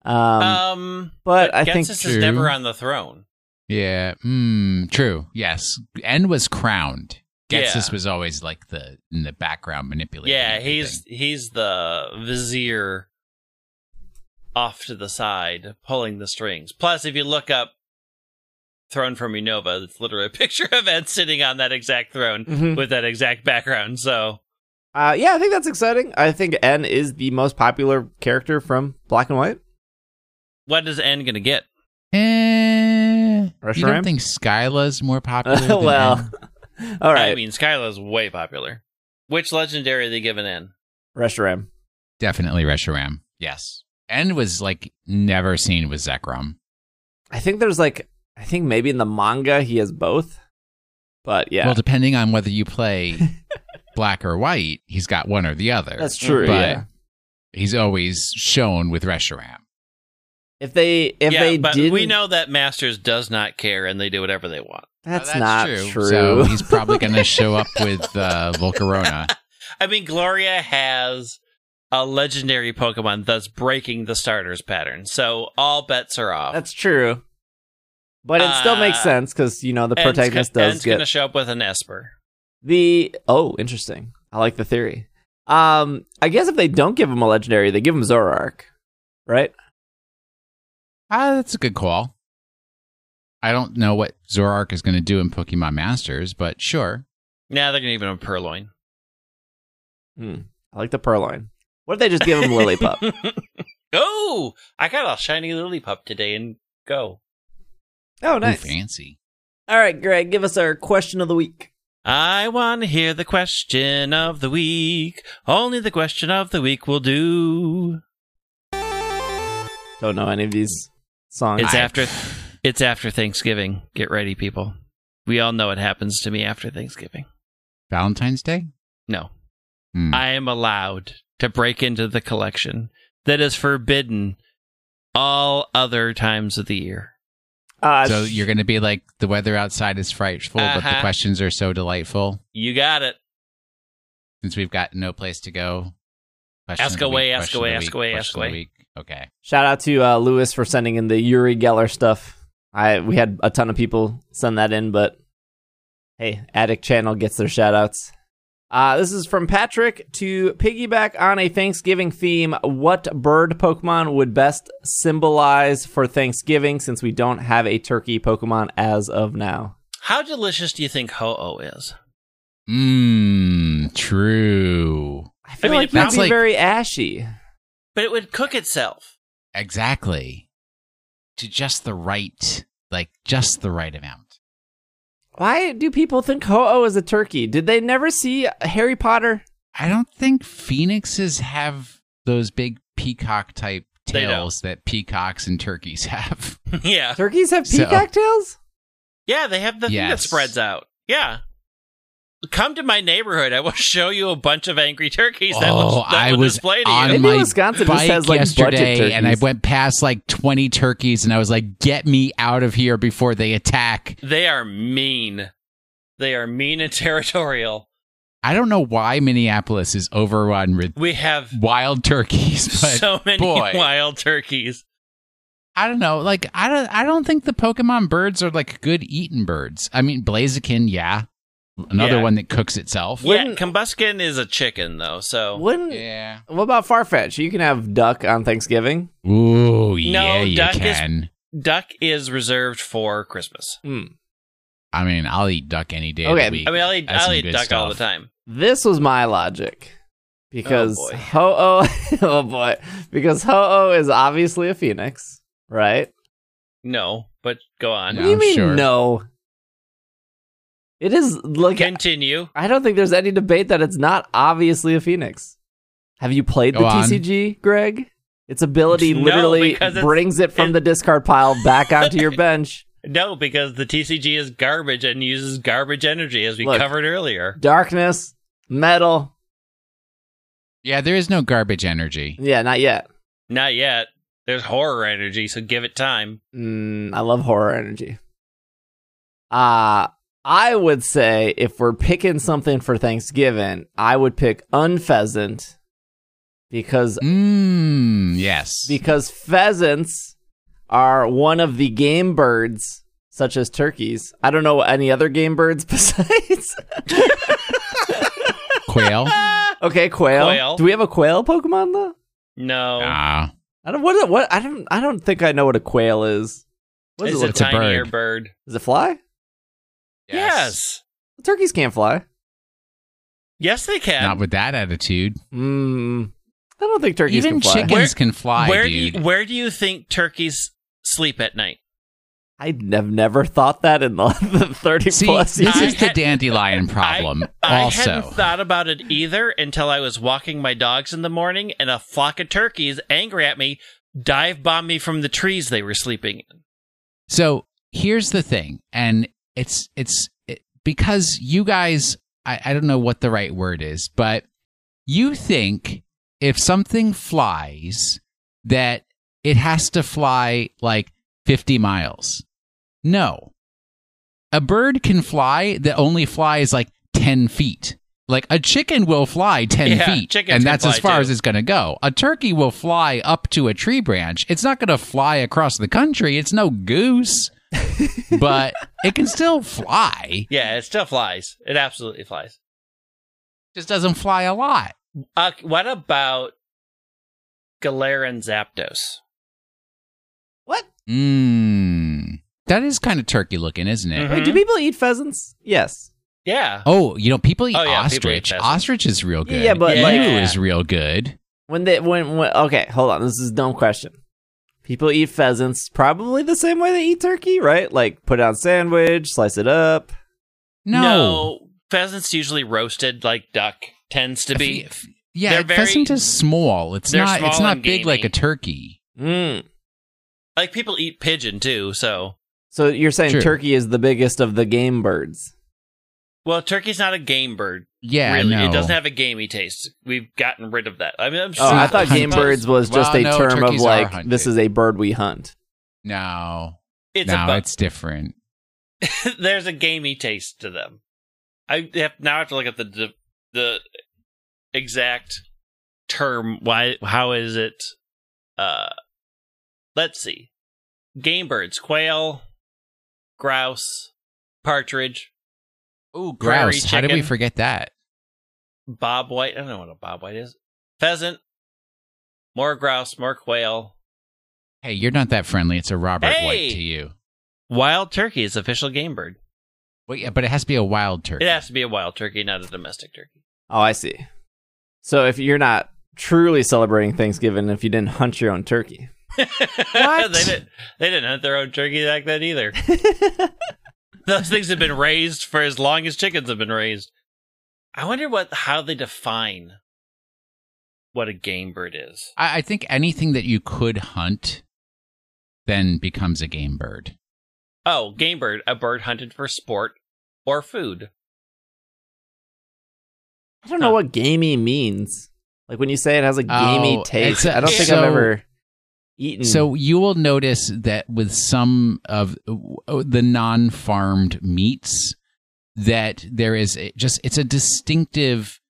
A: Um,
B: Um,
A: but I think
B: Ghetsis
C: True.
B: is never on the throne.
C: Yeah. Mm, true. Yes. N was crowned. Ghetsis
B: Yeah.
C: was always like the in the background manipulating.
B: Yeah,
C: everything.
B: he's he's the vizier off to the side, pulling the strings. Plus, if you look up Throne from Unova, it's literally a picture of Ed sitting on that exact throne
A: Mhm.
B: with that exact background. So
A: Uh, yeah, I think that's exciting. I think N is the most popular character from Black and White.
B: what is N gonna get?
C: Eh, you
A: Reshiram?
C: don't think Skyla's more popular? than
A: well,
C: N?
A: all right,
B: I mean, Skyla's way popular. Which legendary are they giving N?
A: Reshiram.
C: definitely Reshiram. Yes. N was like never seen with Zekrom.
A: I think there's like, I think maybe in the manga he has both, but yeah,
C: Well, depending on whether you play black or white, he's got one or the other.
A: that's true.
C: But
A: yeah,
C: he's always shown with Reshiram.
A: if they if
B: yeah,
A: they
B: but
A: didn't,
B: we know that Masters does not care and they do whatever they want.
A: that's,
C: Now,
A: not true.
C: So he's probably going to show up with uh, Volcarona.
B: I mean, Gloria has a legendary Pokemon that's breaking the starters pattern, so all bets are off.
A: that's true. But it still makes
B: Uh,
A: sense because you know the protagonist
B: go-
A: does
B: N's
A: get
B: gonna show up with an Espurr.
A: the. Oh, interesting. I like the theory. Um, I guess if they don't give him a legendary, they give him Zoroark, right?
C: Ah, that's a good call. I don't know what Zoroark is going to do in Pokemon Masters, but sure.
B: Now they're gonna give him a Purrloin.
A: Hmm. I like the Purrloin. What if they just give him Lillipup?
B: oh, I got a shiny Lillipup today and go.
A: Oh,
C: Ooh,
A: nice.
C: fancy.
A: All right, Greg, give us our question of the week.
B: I want to hear the question of the week. Only the question of the week will do.
A: Don't know any of these songs.
B: It's
C: I-
B: after It's after Thanksgiving. Get ready, people. We all know what happens to me after Thanksgiving.
C: Valentine's Day?
B: No,
C: Hmm.
B: I am allowed to break into the collection that is forbidden all other times of the year.
A: Uh,
C: so you're going to be like, the weather outside is frightful, but the
B: Uh-huh.
C: questions are so delightful.
B: You got it.
C: Since we've got no place to go. Question
B: Ask away,
C: week,
B: ask away, ask away, ask away.
C: Okay.
A: Shout out to uh, Lewis for sending in the Uri Geller stuff. I we had a ton of people send that in, but hey, Addict Channel gets their shout outs. Uh, this is from Patrick to piggyback on a Thanksgiving theme. What bird Pokemon would best symbolize for Thanksgiving since we don't have a turkey Pokemon as of now?
B: How delicious do you think Ho-Oh is?
C: Mmm, true.
A: I feel
B: mean,
A: like
B: it
A: that'd
C: That's
A: be
C: like-
A: very ashy.
B: But it would cook itself.
C: Exactly. To just the right, like just the right amount.
A: Why do people think Ho-Oh is a turkey? Did they never see Harry Potter?
C: I don't think phoenixes have those big peacock type tails that peacocks and turkeys have.
B: yeah.
A: Turkeys have
C: So-
A: peacock tails?
B: Yeah, they have the thing that spreads out. Yeah. Come to my neighborhood. I will show you a bunch of angry turkeys that will,
C: oh,
B: that
C: I
B: will
C: was
B: display to
C: on
B: you.
A: Maybe
C: my
A: Wisconsin
C: bike
A: has, like,
C: yesterday, and I went past like twenty turkeys, and I was like, "Get me out of here before they attack!"
B: They are mean. They are mean and territorial.
C: I don't know why Minneapolis is overrun with
B: We have
C: wild turkeys, but
B: so many
C: boy.
B: wild turkeys.
C: I don't know. Like I don't I don't think the Pokemon birds are like good eating birds. I mean Blaziken, yeah. Another
B: Yeah.
C: one that cooks itself.
B: Yeah,
A: Wouldn't-
B: Combusken is a chicken though, so
A: Wouldn't
C: Yeah.
A: what about Farfetch? You can have duck on Thanksgiving.
C: Ooh, yeah, you
B: duck is-
C: can.
B: duck is reserved for Christmas.
A: Hmm.
C: I mean, I'll eat duck any day
A: Okay.
C: of the week.
B: I mean, I'll eat, I'll eat
C: good
B: duck all the time.
A: This was my logic. Because
B: Oh, boy.
A: Ho-Oh oh boy. Because Ho-Oh is obviously a phoenix, right?
B: No, but go on.
A: what do you
C: I'm
A: mean
C: sure.
A: no? It is like
B: Continue.
A: I don't think there's any debate that it's not obviously a phoenix. Have you played the
C: on.
A: TCG, Greg? Its ability
B: No,
A: literally brings it from
B: it-
A: the discard pile back onto your bench.
B: No, because the TCG is garbage and uses garbage energy, as we
A: Look.
B: covered earlier.
A: Darkness, metal.
C: Yeah, there is no garbage energy.
A: Yeah, not yet.
B: Not yet. There's horror energy, so give it time.
A: Mm, I love horror energy. Uh I would say if we're picking something for Thanksgiving, I would pick Unfezant because
C: Mmm, yes.
A: because pheasants are one of the game birds such as turkeys. I don't know any other game birds besides
C: Quail.
A: Okay, quail.
B: Quail.
A: Do we have a quail Pokemon though?
B: No.
C: Ah,
A: I don't what what I don't I don't think I know what a quail is. What does
B: it's
A: it
B: a
A: look
C: It's a
B: tinier
C: bird.
B: bird.
A: Does it fly?
B: Yes.
A: Turkeys can't fly.
B: Yes, they can.
C: Not with that attitude.
A: Mm, I don't think turkeys
C: Even
A: can fly.
C: chickens
B: Where-
C: can fly,
B: where
C: dude.
B: do you, where do you think turkeys sleep at night?
A: I have never thought that in the, the 30
C: See,
A: plus years.
B: This
C: is the dandelion problem.
B: I
C: also,
B: hadn't thought about it either until I was walking my dogs in the morning and a flock of turkeys, angry at me, dive bombed me from the trees they were sleeping in.
C: So here's the thing, and it's it's it, because you guys, I, I don't know what the right word is, but you think if something flies that it has to fly like 50 miles. No, a bird can fly that only flies like 10 feet. Like a chicken will fly 10
B: Yeah,
C: feet, and that's as far
B: too.
C: as it's going to go. A turkey will fly up to a tree branch. It's not going to fly across the country. It's no goose, but it can still fly.
B: Yeah, it still flies. It absolutely flies.
C: Just doesn't fly a lot.
B: Uh, what about Galarian Zapdos?
A: what?
C: Mmm. That is kind of turkey looking, isn't it?
B: Mhm.
A: Wait, do people eat pheasants? Yes.
B: Yeah.
C: Oh, you know, people eat
B: Oh, yeah, people eat
C: ostrich. ostrich is real good.
A: Yeah, but,
C: Emu
B: like-
C: is real good.
A: When they when, when okay, hold on. This is a dumb question. People eat pheasants probably the same way they eat turkey, right? Like put it on sandwich, slice it up.
C: No.
B: Pheasants usually roasted like duck tends to be.
C: F- yeah,
B: They're very-
C: pheasant is small. It's
B: they're
C: not. It's not
B: and
C: big like a turkey.
A: Mm.
B: Like people eat pigeon too, so
A: So you're saying
C: True.
A: turkey is the biggest of the game birds?
B: Well, turkey's not a game bird.
C: Yeah,
B: really,
C: no.
B: it doesn't have a gamey taste. We've gotten rid of that. I mean, I'm
A: Oh, I thought game birds was just
C: Well,
A: a
C: no,
A: term of like
C: hunted.
A: this is a bird we hunt.
C: No,
B: it's
C: no,
B: bu-
C: it's different.
B: there's a gamey taste to them. I have now I have to look at the the, the exact term. Why? How is it? Uh, let's see. Game birds: quail, grouse, partridge,
C: Ooh,
B: Prairie
C: grouse. How did we forget that?
B: bob white. I don't know what a bob white is. Pheasant, more grouse, more quail.
C: Hey, you're not that friendly. It's a Robert
B: Hey!
C: White to you.
B: Wild turkey is official game bird.
C: Well, yeah, but it has to be a wild turkey.
B: It has to be a wild turkey, not a domestic turkey.
A: Oh, I see. So if you're not truly celebrating Thanksgiving if you didn't hunt your own turkey.
C: What?
B: they didn't. They didn't hunt their own turkey back then either. Those things have been raised for as long as chickens have been raised. I wonder what how they define what a game bird is.
C: I, I think anything that you could hunt then becomes a game bird.
B: Oh, game bird, a bird hunted for sport or food.
A: I don't know
B: Huh.
A: what gamey means. Like when you say it has a gamey
C: Oh,
A: taste,
C: it's a-
A: I don't think
C: so-
A: I've ever eaten.
C: So you will notice that with some of uh, the non-farmed meats, that there is a, just it's a distinctive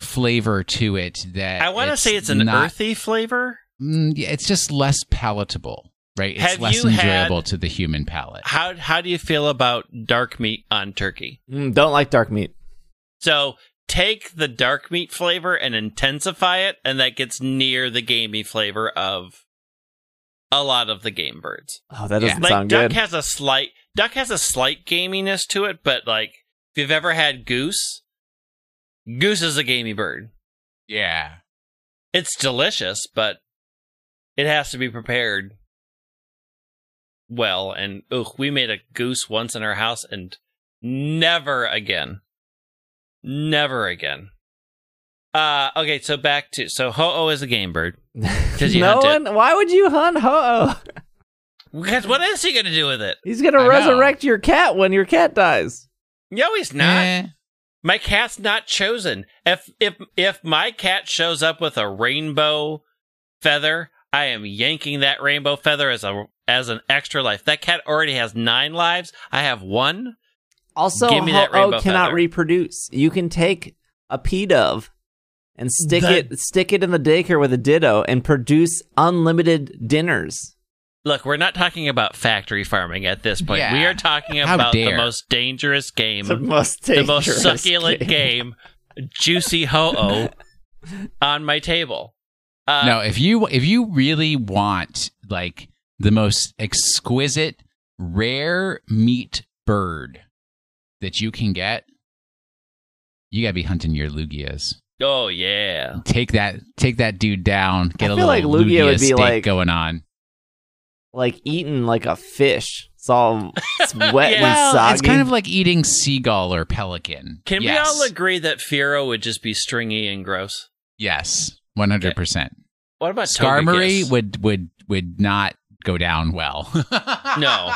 C: flavor to it that
B: I want to say it's an
C: not-
B: earthy flavor.
C: Mm, yeah, it's just less palatable, right? It's
B: Have
C: less
B: you had-
C: enjoyable to the human palate.
B: How how do you feel about dark meat on turkey?
A: Mm, don't like dark meat.
B: So take the dark meat flavor and intensify it, and that gets near the gamey flavor of a lot of the game birds.
A: Oh, that doesn't
B: Like
A: sound
B: duck
A: good.
B: has a slight duck has a slight gaminess to it, but like if you've ever had goose, goose is a gamey bird.
C: Yeah.
B: It's delicious, but it has to be prepared well. And ugh, we made a goose once in our house, and never again, never again. Uh, okay, so back to so ho oh is a game bird. you
A: no
B: hunt it.
A: one. Why would you hunt ho?
B: Because what is he going to do with it?
A: He's gonna
C: I know.
A: resurrect your cat when your cat dies.
B: No, he's not.
C: Eh,
B: My cat's not chosen. If if if my cat shows up with a rainbow feather, I am yanking that rainbow feather as a as an extra life. That cat already has nine lives. I have one.
A: Also,
B: Give me
A: ho-oh cannot
B: feather.
A: reproduce. You can take a a Pidove and stick
B: That-
A: it stick it in the daycare with a ditto and produce unlimited dinners.
B: Look, we're not talking about factory farming at this point.
C: Yeah.
B: We are talking
C: How
B: about the most dangerous game,
A: The most
B: the most succulent
A: game.
B: game, juicy ho oh, on my table. Uh,
C: no, if you if you really want like the most exquisite rare meat bird that you can get, you gotta be hunting your lugias.
B: Oh yeah.
C: Take that take that dude down. Get
A: I
C: a
A: feel
C: little
A: like Lugia
C: lugia
A: would be
C: steak
A: like-
C: going on.
A: Like eating like a fish. It's all it's wet
B: Yeah.
A: and soggy.
C: it's kind of like eating seagull or pelican.
B: Can
C: yes.
B: we all agree that Fearow would just be stringy and gross?
C: Yes, one hundred percent.
B: What about
C: Skarmory
B: Togekiss?
C: would would would not go down well.
B: No.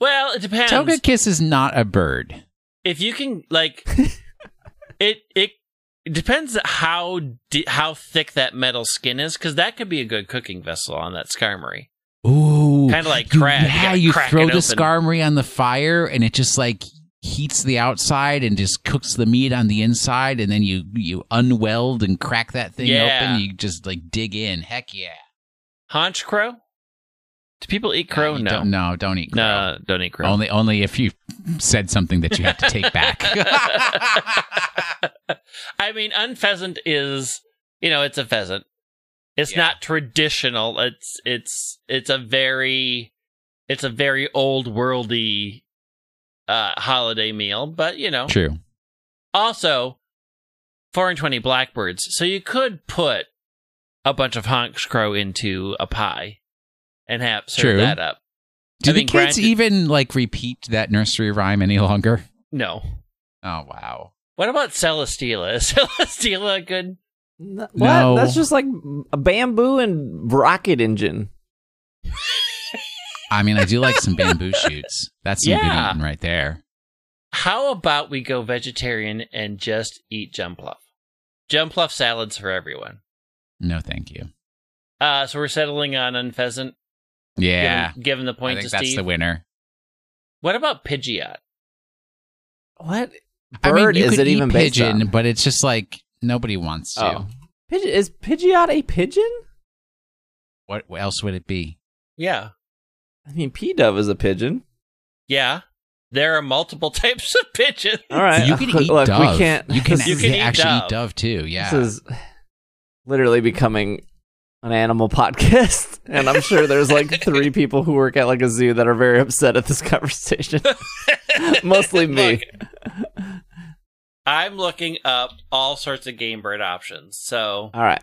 B: Well, it depends.
C: Togekiss is not a bird.
B: if you can like it it it depends how di- how thick that metal skin is cuz that could be a good cooking vessel on that Skarmory.
C: Ooh,
B: Kinda like
C: you-
B: crab, you
C: Yeah, you,
B: crack
C: throw the
B: open.
C: Skarmory on the fire, and it just like heats the outside and just cooks the meat on the inside, and then you you unweld and crack that thing
B: Yeah.
C: open. You just like dig in. Heck yeah!
B: Honchkrow? Do people eat crow?
C: Uh,
B: no.
C: don't, no, don't eat crow.
B: No, don't eat crow.
C: Only only if you said something that you have to take back.
B: I mean, Unfezant is, you know, it's a pheasant. It's
C: Yeah.
B: not traditional. It's it's it's a very it's a very old worldy uh holiday meal, but you know.
C: True.
B: Also, 420 blackbirds. So you could put a bunch of Honchkrow into a pie and have serve
C: True.
B: that up.
C: Do
B: I
C: the
B: mean,
C: kids
B: granted-
C: even like repeat that nursery rhyme any longer?
B: No.
C: Oh wow.
B: What about Celesteela? Is Celesteela a good?
A: N- What?
C: No.
A: That's just like a bamboo and rocket engine.
C: I mean, I do like some bamboo shoots. That's some good
B: Yeah.
C: eating right there.
B: How about we go vegetarian and just eat jumpluff? Jumpluff salads for everyone.
C: No, thank you.
B: Uh, so we're settling on on pheasant.
C: Yeah,
B: Given, given the
C: I
B: point
C: think
B: to
C: that's
B: Steve.
C: the winner.
B: What about Pidgeot?
A: What
C: I mean,
A: bird
C: you
A: is
C: could
A: it even
C: pigeon, but it's just like nobody wants to.
A: Oh. Pigeon, is Pidgeot a pigeon?
C: What else would it be?
B: Yeah.
A: I mean, P Dove is a pigeon.
B: Yeah. There are multiple types of pigeons.
A: All right,
C: You can eat
A: look,
C: dove.
A: we can't.
C: You can,
B: You
A: is-
B: can eat
C: actually
B: dove.
C: eat dove too. Yeah.
A: This is literally becoming an animal podcast, and I'm sure there's like three people who work at like a zoo that are very upset at this conversation. Mostly me.
B: Look, I'm looking up all sorts of game bird options. So
A: All right.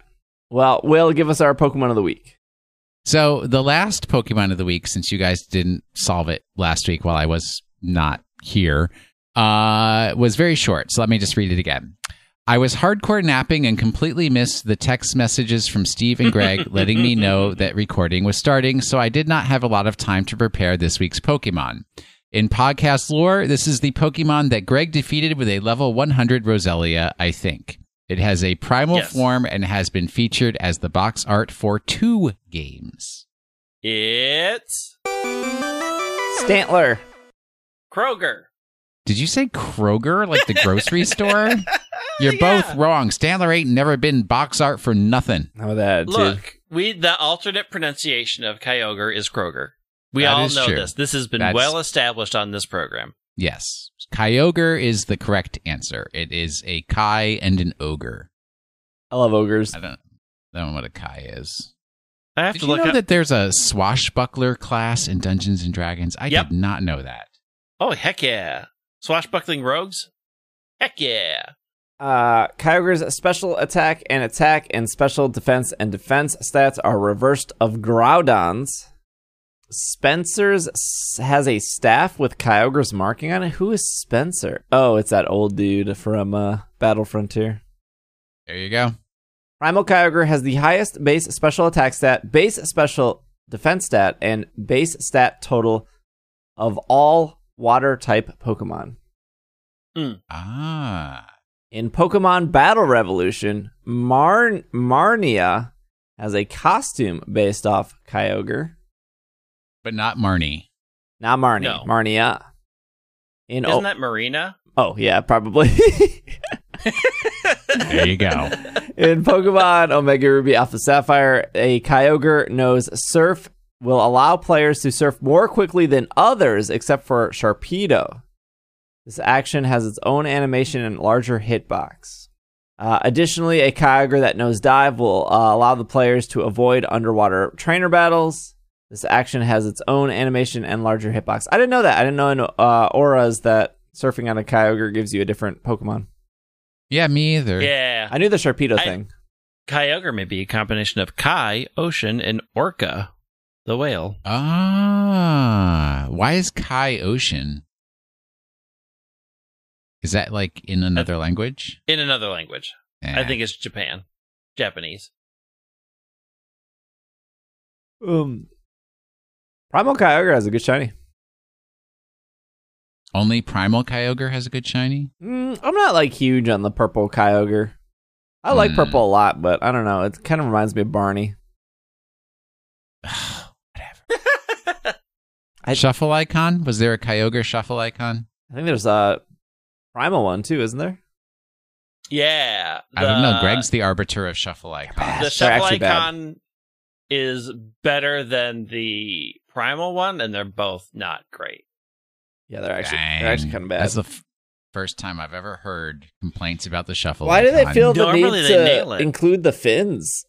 A: Well, Will, give us our Pokemon of the week.
C: So the last Pokemon of the week, since you guys didn't solve it last week while I was not here, uh, was very short. So let me just read it again. I was hardcore napping and completely missed the text messages from Steve and Greg letting me know that recording was starting, so I did not have a lot of time to prepare this week's Pokemon. In podcast lore, this is the Pokemon that Greg defeated with a level 100 Roselia, I think. It has a primal
B: Yes.
C: form and has been featured as the box art for two games.
B: it's
A: Stantler.
B: Kroger.
C: Did you say Kroger, like the grocery store? You're
B: Yeah.
C: both wrong. Stanler ain't never been box art for nothing.
A: Oh, that too.
B: Look, we the alternate pronunciation of Kyogre is Kroger. We
C: That
B: all know
C: true.
B: this. This has been
C: That's-
B: well established on this program.
C: Yes. Kyogre is the correct answer. It is a Kai and an ogre.
A: I love ogres.
C: I don't, I don't know what a Kai is.
B: I have
C: Did
B: to
C: you
B: look
C: know
B: up.
C: that there's a swashbuckler class in Dungeons and Dragons? I
B: Yep.
C: did not know that.
B: oh heck yeah! Swashbuckling rogues. Heck yeah!
A: Uh, Kyogre's special attack and attack and special defense and defense stats are reversed of Groudon's. Spencer's has a staff with Kyogre's marking on it. Who is Spencer? Oh, it's that old dude from uh, Battle Frontier.
C: There you go.
A: Primal Kyogre has the highest base special attack stat, base special defense stat, and base stat total of all water type Pokemon.
C: Ah.
A: In Pokemon Battle Revolution, Mar- Marnia has a costume based off Kyogre.
C: But not Marnie.
A: Not Marnie,
B: No.
A: Marnia. In
B: Isn't
A: oh,
B: that Marina?
A: oh yeah, probably.
C: There you go.
A: In Pokemon Omega Ruby Alpha Sapphire, a Kyogre knows Surf will allow players to surf more quickly than others, except for Sharpedo. This action has its own animation and larger hitbox. Uh, additionally, a Kyogre that knows Dive will uh, allow the players to avoid underwater trainer battles. This action has its own animation and larger hitbox. I didn't know that. I didn't know in uh, ORAS that surfing on a Kyogre gives you a different Pokemon.
C: Yeah, me either.
B: Yeah.
A: I knew the Sharpedo
B: I-
A: thing.
B: Kyogre may be a combination of Kai, ocean, and Orca, the whale.
C: Ah, why is Kai ocean? Is that like in another language?
B: In another language.
C: Eh.
B: I think it's Japan. Japanese.
A: Um, Primal Kyogre has a good shiny.
C: only Primal Kyogre has a good shiny.
A: Mm, I'm not like huge on the purple Kyogre. I like
C: Hmm.
A: purple a lot, but I don't know. It kind of reminds me of Barney.
C: Whatever.
A: I-
C: shuffle icon? Was there a Kyogre shuffle icon?
A: I think there's a primal one too, isn't there?
B: Yeah.
C: I don't know. Greg's the arbiter of shuffle icon.
B: the shuffle
A: actually bad.
B: icon is better than the primal one, and they're both not great.
A: Yeah, they're actually
C: Dang.
A: they're actually kind of bad.
C: That's the f- first time I've ever heard complaints about the shuffle.
A: Why do they feel the
B: Normally
A: need
B: they nail
A: to
B: it.
A: include the fins?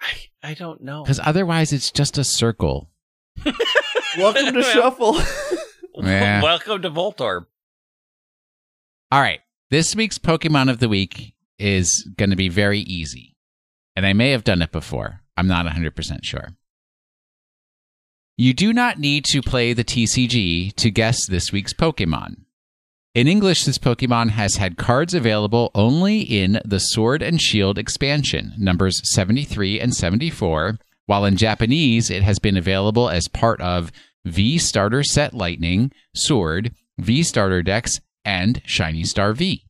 B: I, I don't know.
C: Because otherwise, it's just a circle.
A: Welcome to Shuffle.
C: Yeah.
B: Welcome to Voltorb.
C: All right. This week's Pokemon of the Week is going to be very easy. And I may have done it before. I'm not 100% sure. You do not need to play the TCG to guess this week's Pokemon. In English, this Pokemon has had cards available only in the Sword and Shield expansion, numbers 73 and 74, while in Japanese it has been available as part of V Starter Set Lightning, Sword, V Starter Decks, and Shiny Star V.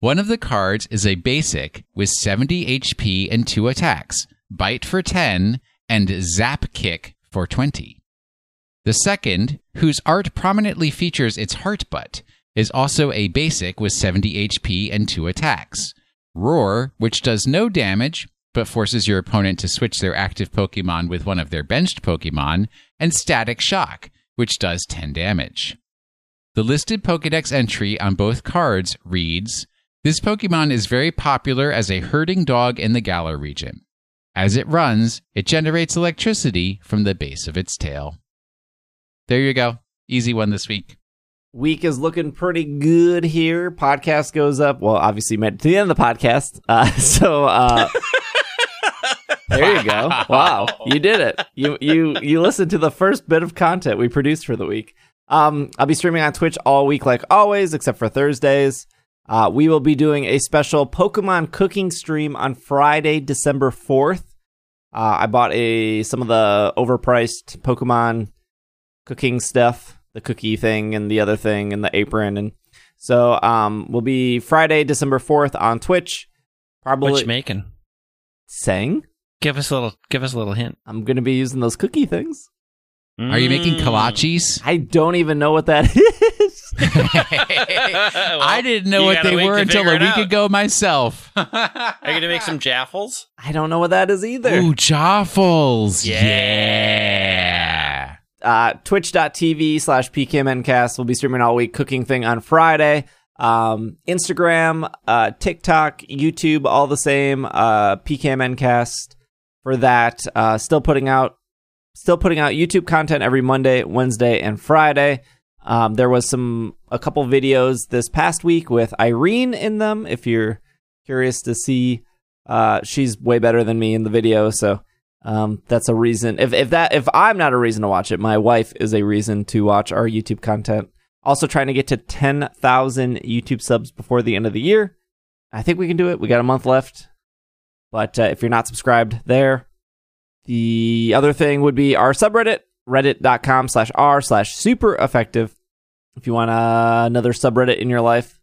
C: One of the cards is a basic with 70 HP and 2 attacks, Bite for 10, and Zap Kick for 20. The second, whose art prominently features its heart butt, is also a basic with 70 HP and 2 attacks. Roar, which does no damage but forces your opponent to switch their active Pokemon with one of their benched Pokemon, and Static Shock, which does 10 damage. The listed Pokedex entry on both cards reads This Pokemon is very popular as a herding dog in the Galar region. As it runs, it generates electricity from the base of its tail. There you go. Easy one this week.
A: Week is looking pretty good here. Podcast goes up. Well, obviously, made it to the end of the podcast. Uh, so uh, there you go. Wow, you did it. You you you listened to the first bit of content we produced for the week. Um, I'll be streaming on Twitch all week, like always, except for Thursdays. Uh, we will be doing a special Pokemon cooking stream on Friday, December fourth. Uh, I bought a some of the overpriced Pokemon cooking stuff, the cookie thing and the other thing and the apron, and so um, we'll be Friday, December fourth on Twitch. Probably
B: What making?
A: saying
B: Give us a little. Give us a little hint.
A: I'm going to be using those cookie things.
C: Are you making
B: Mm.
C: kolaches?
A: I don't even know what that is.
C: I didn't know what they were until a week
B: out.
C: ago myself.
B: Are you gonna make some jaffles?
A: I don't know what that is either.
C: Ooh, Joffles.
B: Yeah.
C: Yeah.
A: uh, twitch.tv slash pkmncast will be streaming all week cooking thing on friday um, instagram uh, tiktok youtube all the same uh, pkmncast for that uh, still putting out still putting out youtube content every monday wednesday and friday um, there was some a couple videos this past week with irene in them if you're curious to see uh, she's way better than me in the video so um, that's a reason. If if that if I'm not a reason to watch it, my wife is a reason to watch our YouTube content. Also, trying to get to ten thousand YouTube subs before the end of the year. I think we can do it. We got a month left. But uh, if you're not subscribed there, the other thing would be our subreddit, reddit.com slash r slash super effective. If you want uh, another subreddit in your life.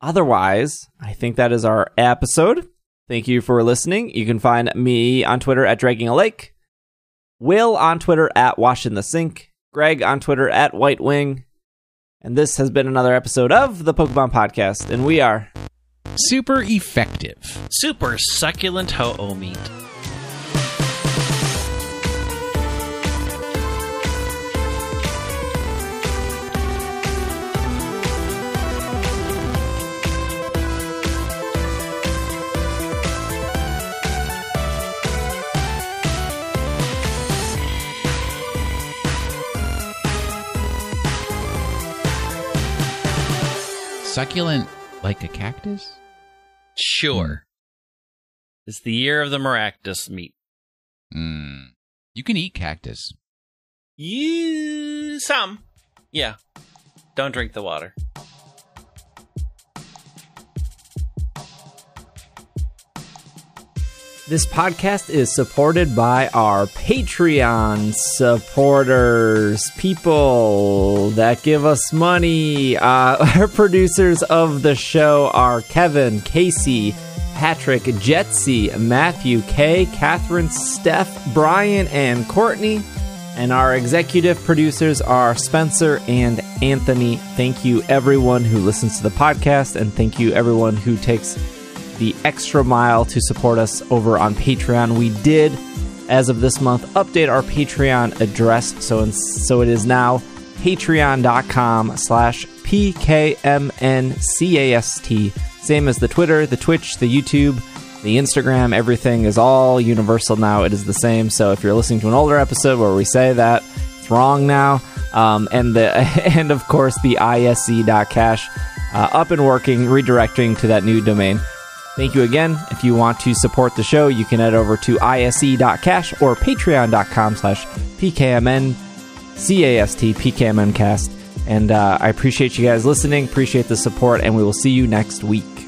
A: Otherwise, I think that is our episode. Thank you for listening. You can find me on Twitter at Dragging a Lake, Will on Twitter at Wash in the Sink, Greg on Twitter at White Wing. And this has been another episode of the Pokemon Podcast, and we are
C: Super effective.
B: Super succulent ho-oh meat.
C: Succulent like a cactus?
B: Sure. It's the year of the Maractus meat.
C: Mm. You can eat cactus.
B: You some. Yeah. Don't drink the water.
A: This podcast is supported by our Patreon supporters, people that give us money. Uh, our producers of the show are Kevin, Casey, Patrick, Jetsy, Matthew, Kay, Catherine, Steph, Brian, and Courtney. And our executive producers are Spencer and Anthony. Thank you, everyone who listens to the podcast, and thank you, everyone who takes the extra mile to support us over on Patreon. We did, as of this month, update our Patreon address, so so it is now patreon.com slash pkmncast. Same as the Twitter, the Twitch, the YouTube, the Instagram, everything is all universal now. It is the same. So if you're listening to an older episode where we say that, it's wrong now. Um, and the and of course the ise.cash uh, up and working, redirecting to that new domain. Thank you again. If you want to support the show, you can head over to ise.cash or patreon.com slash pkmn cast pkmncast. And uh, I appreciate you guys listening, appreciate the support, and we will see you next week.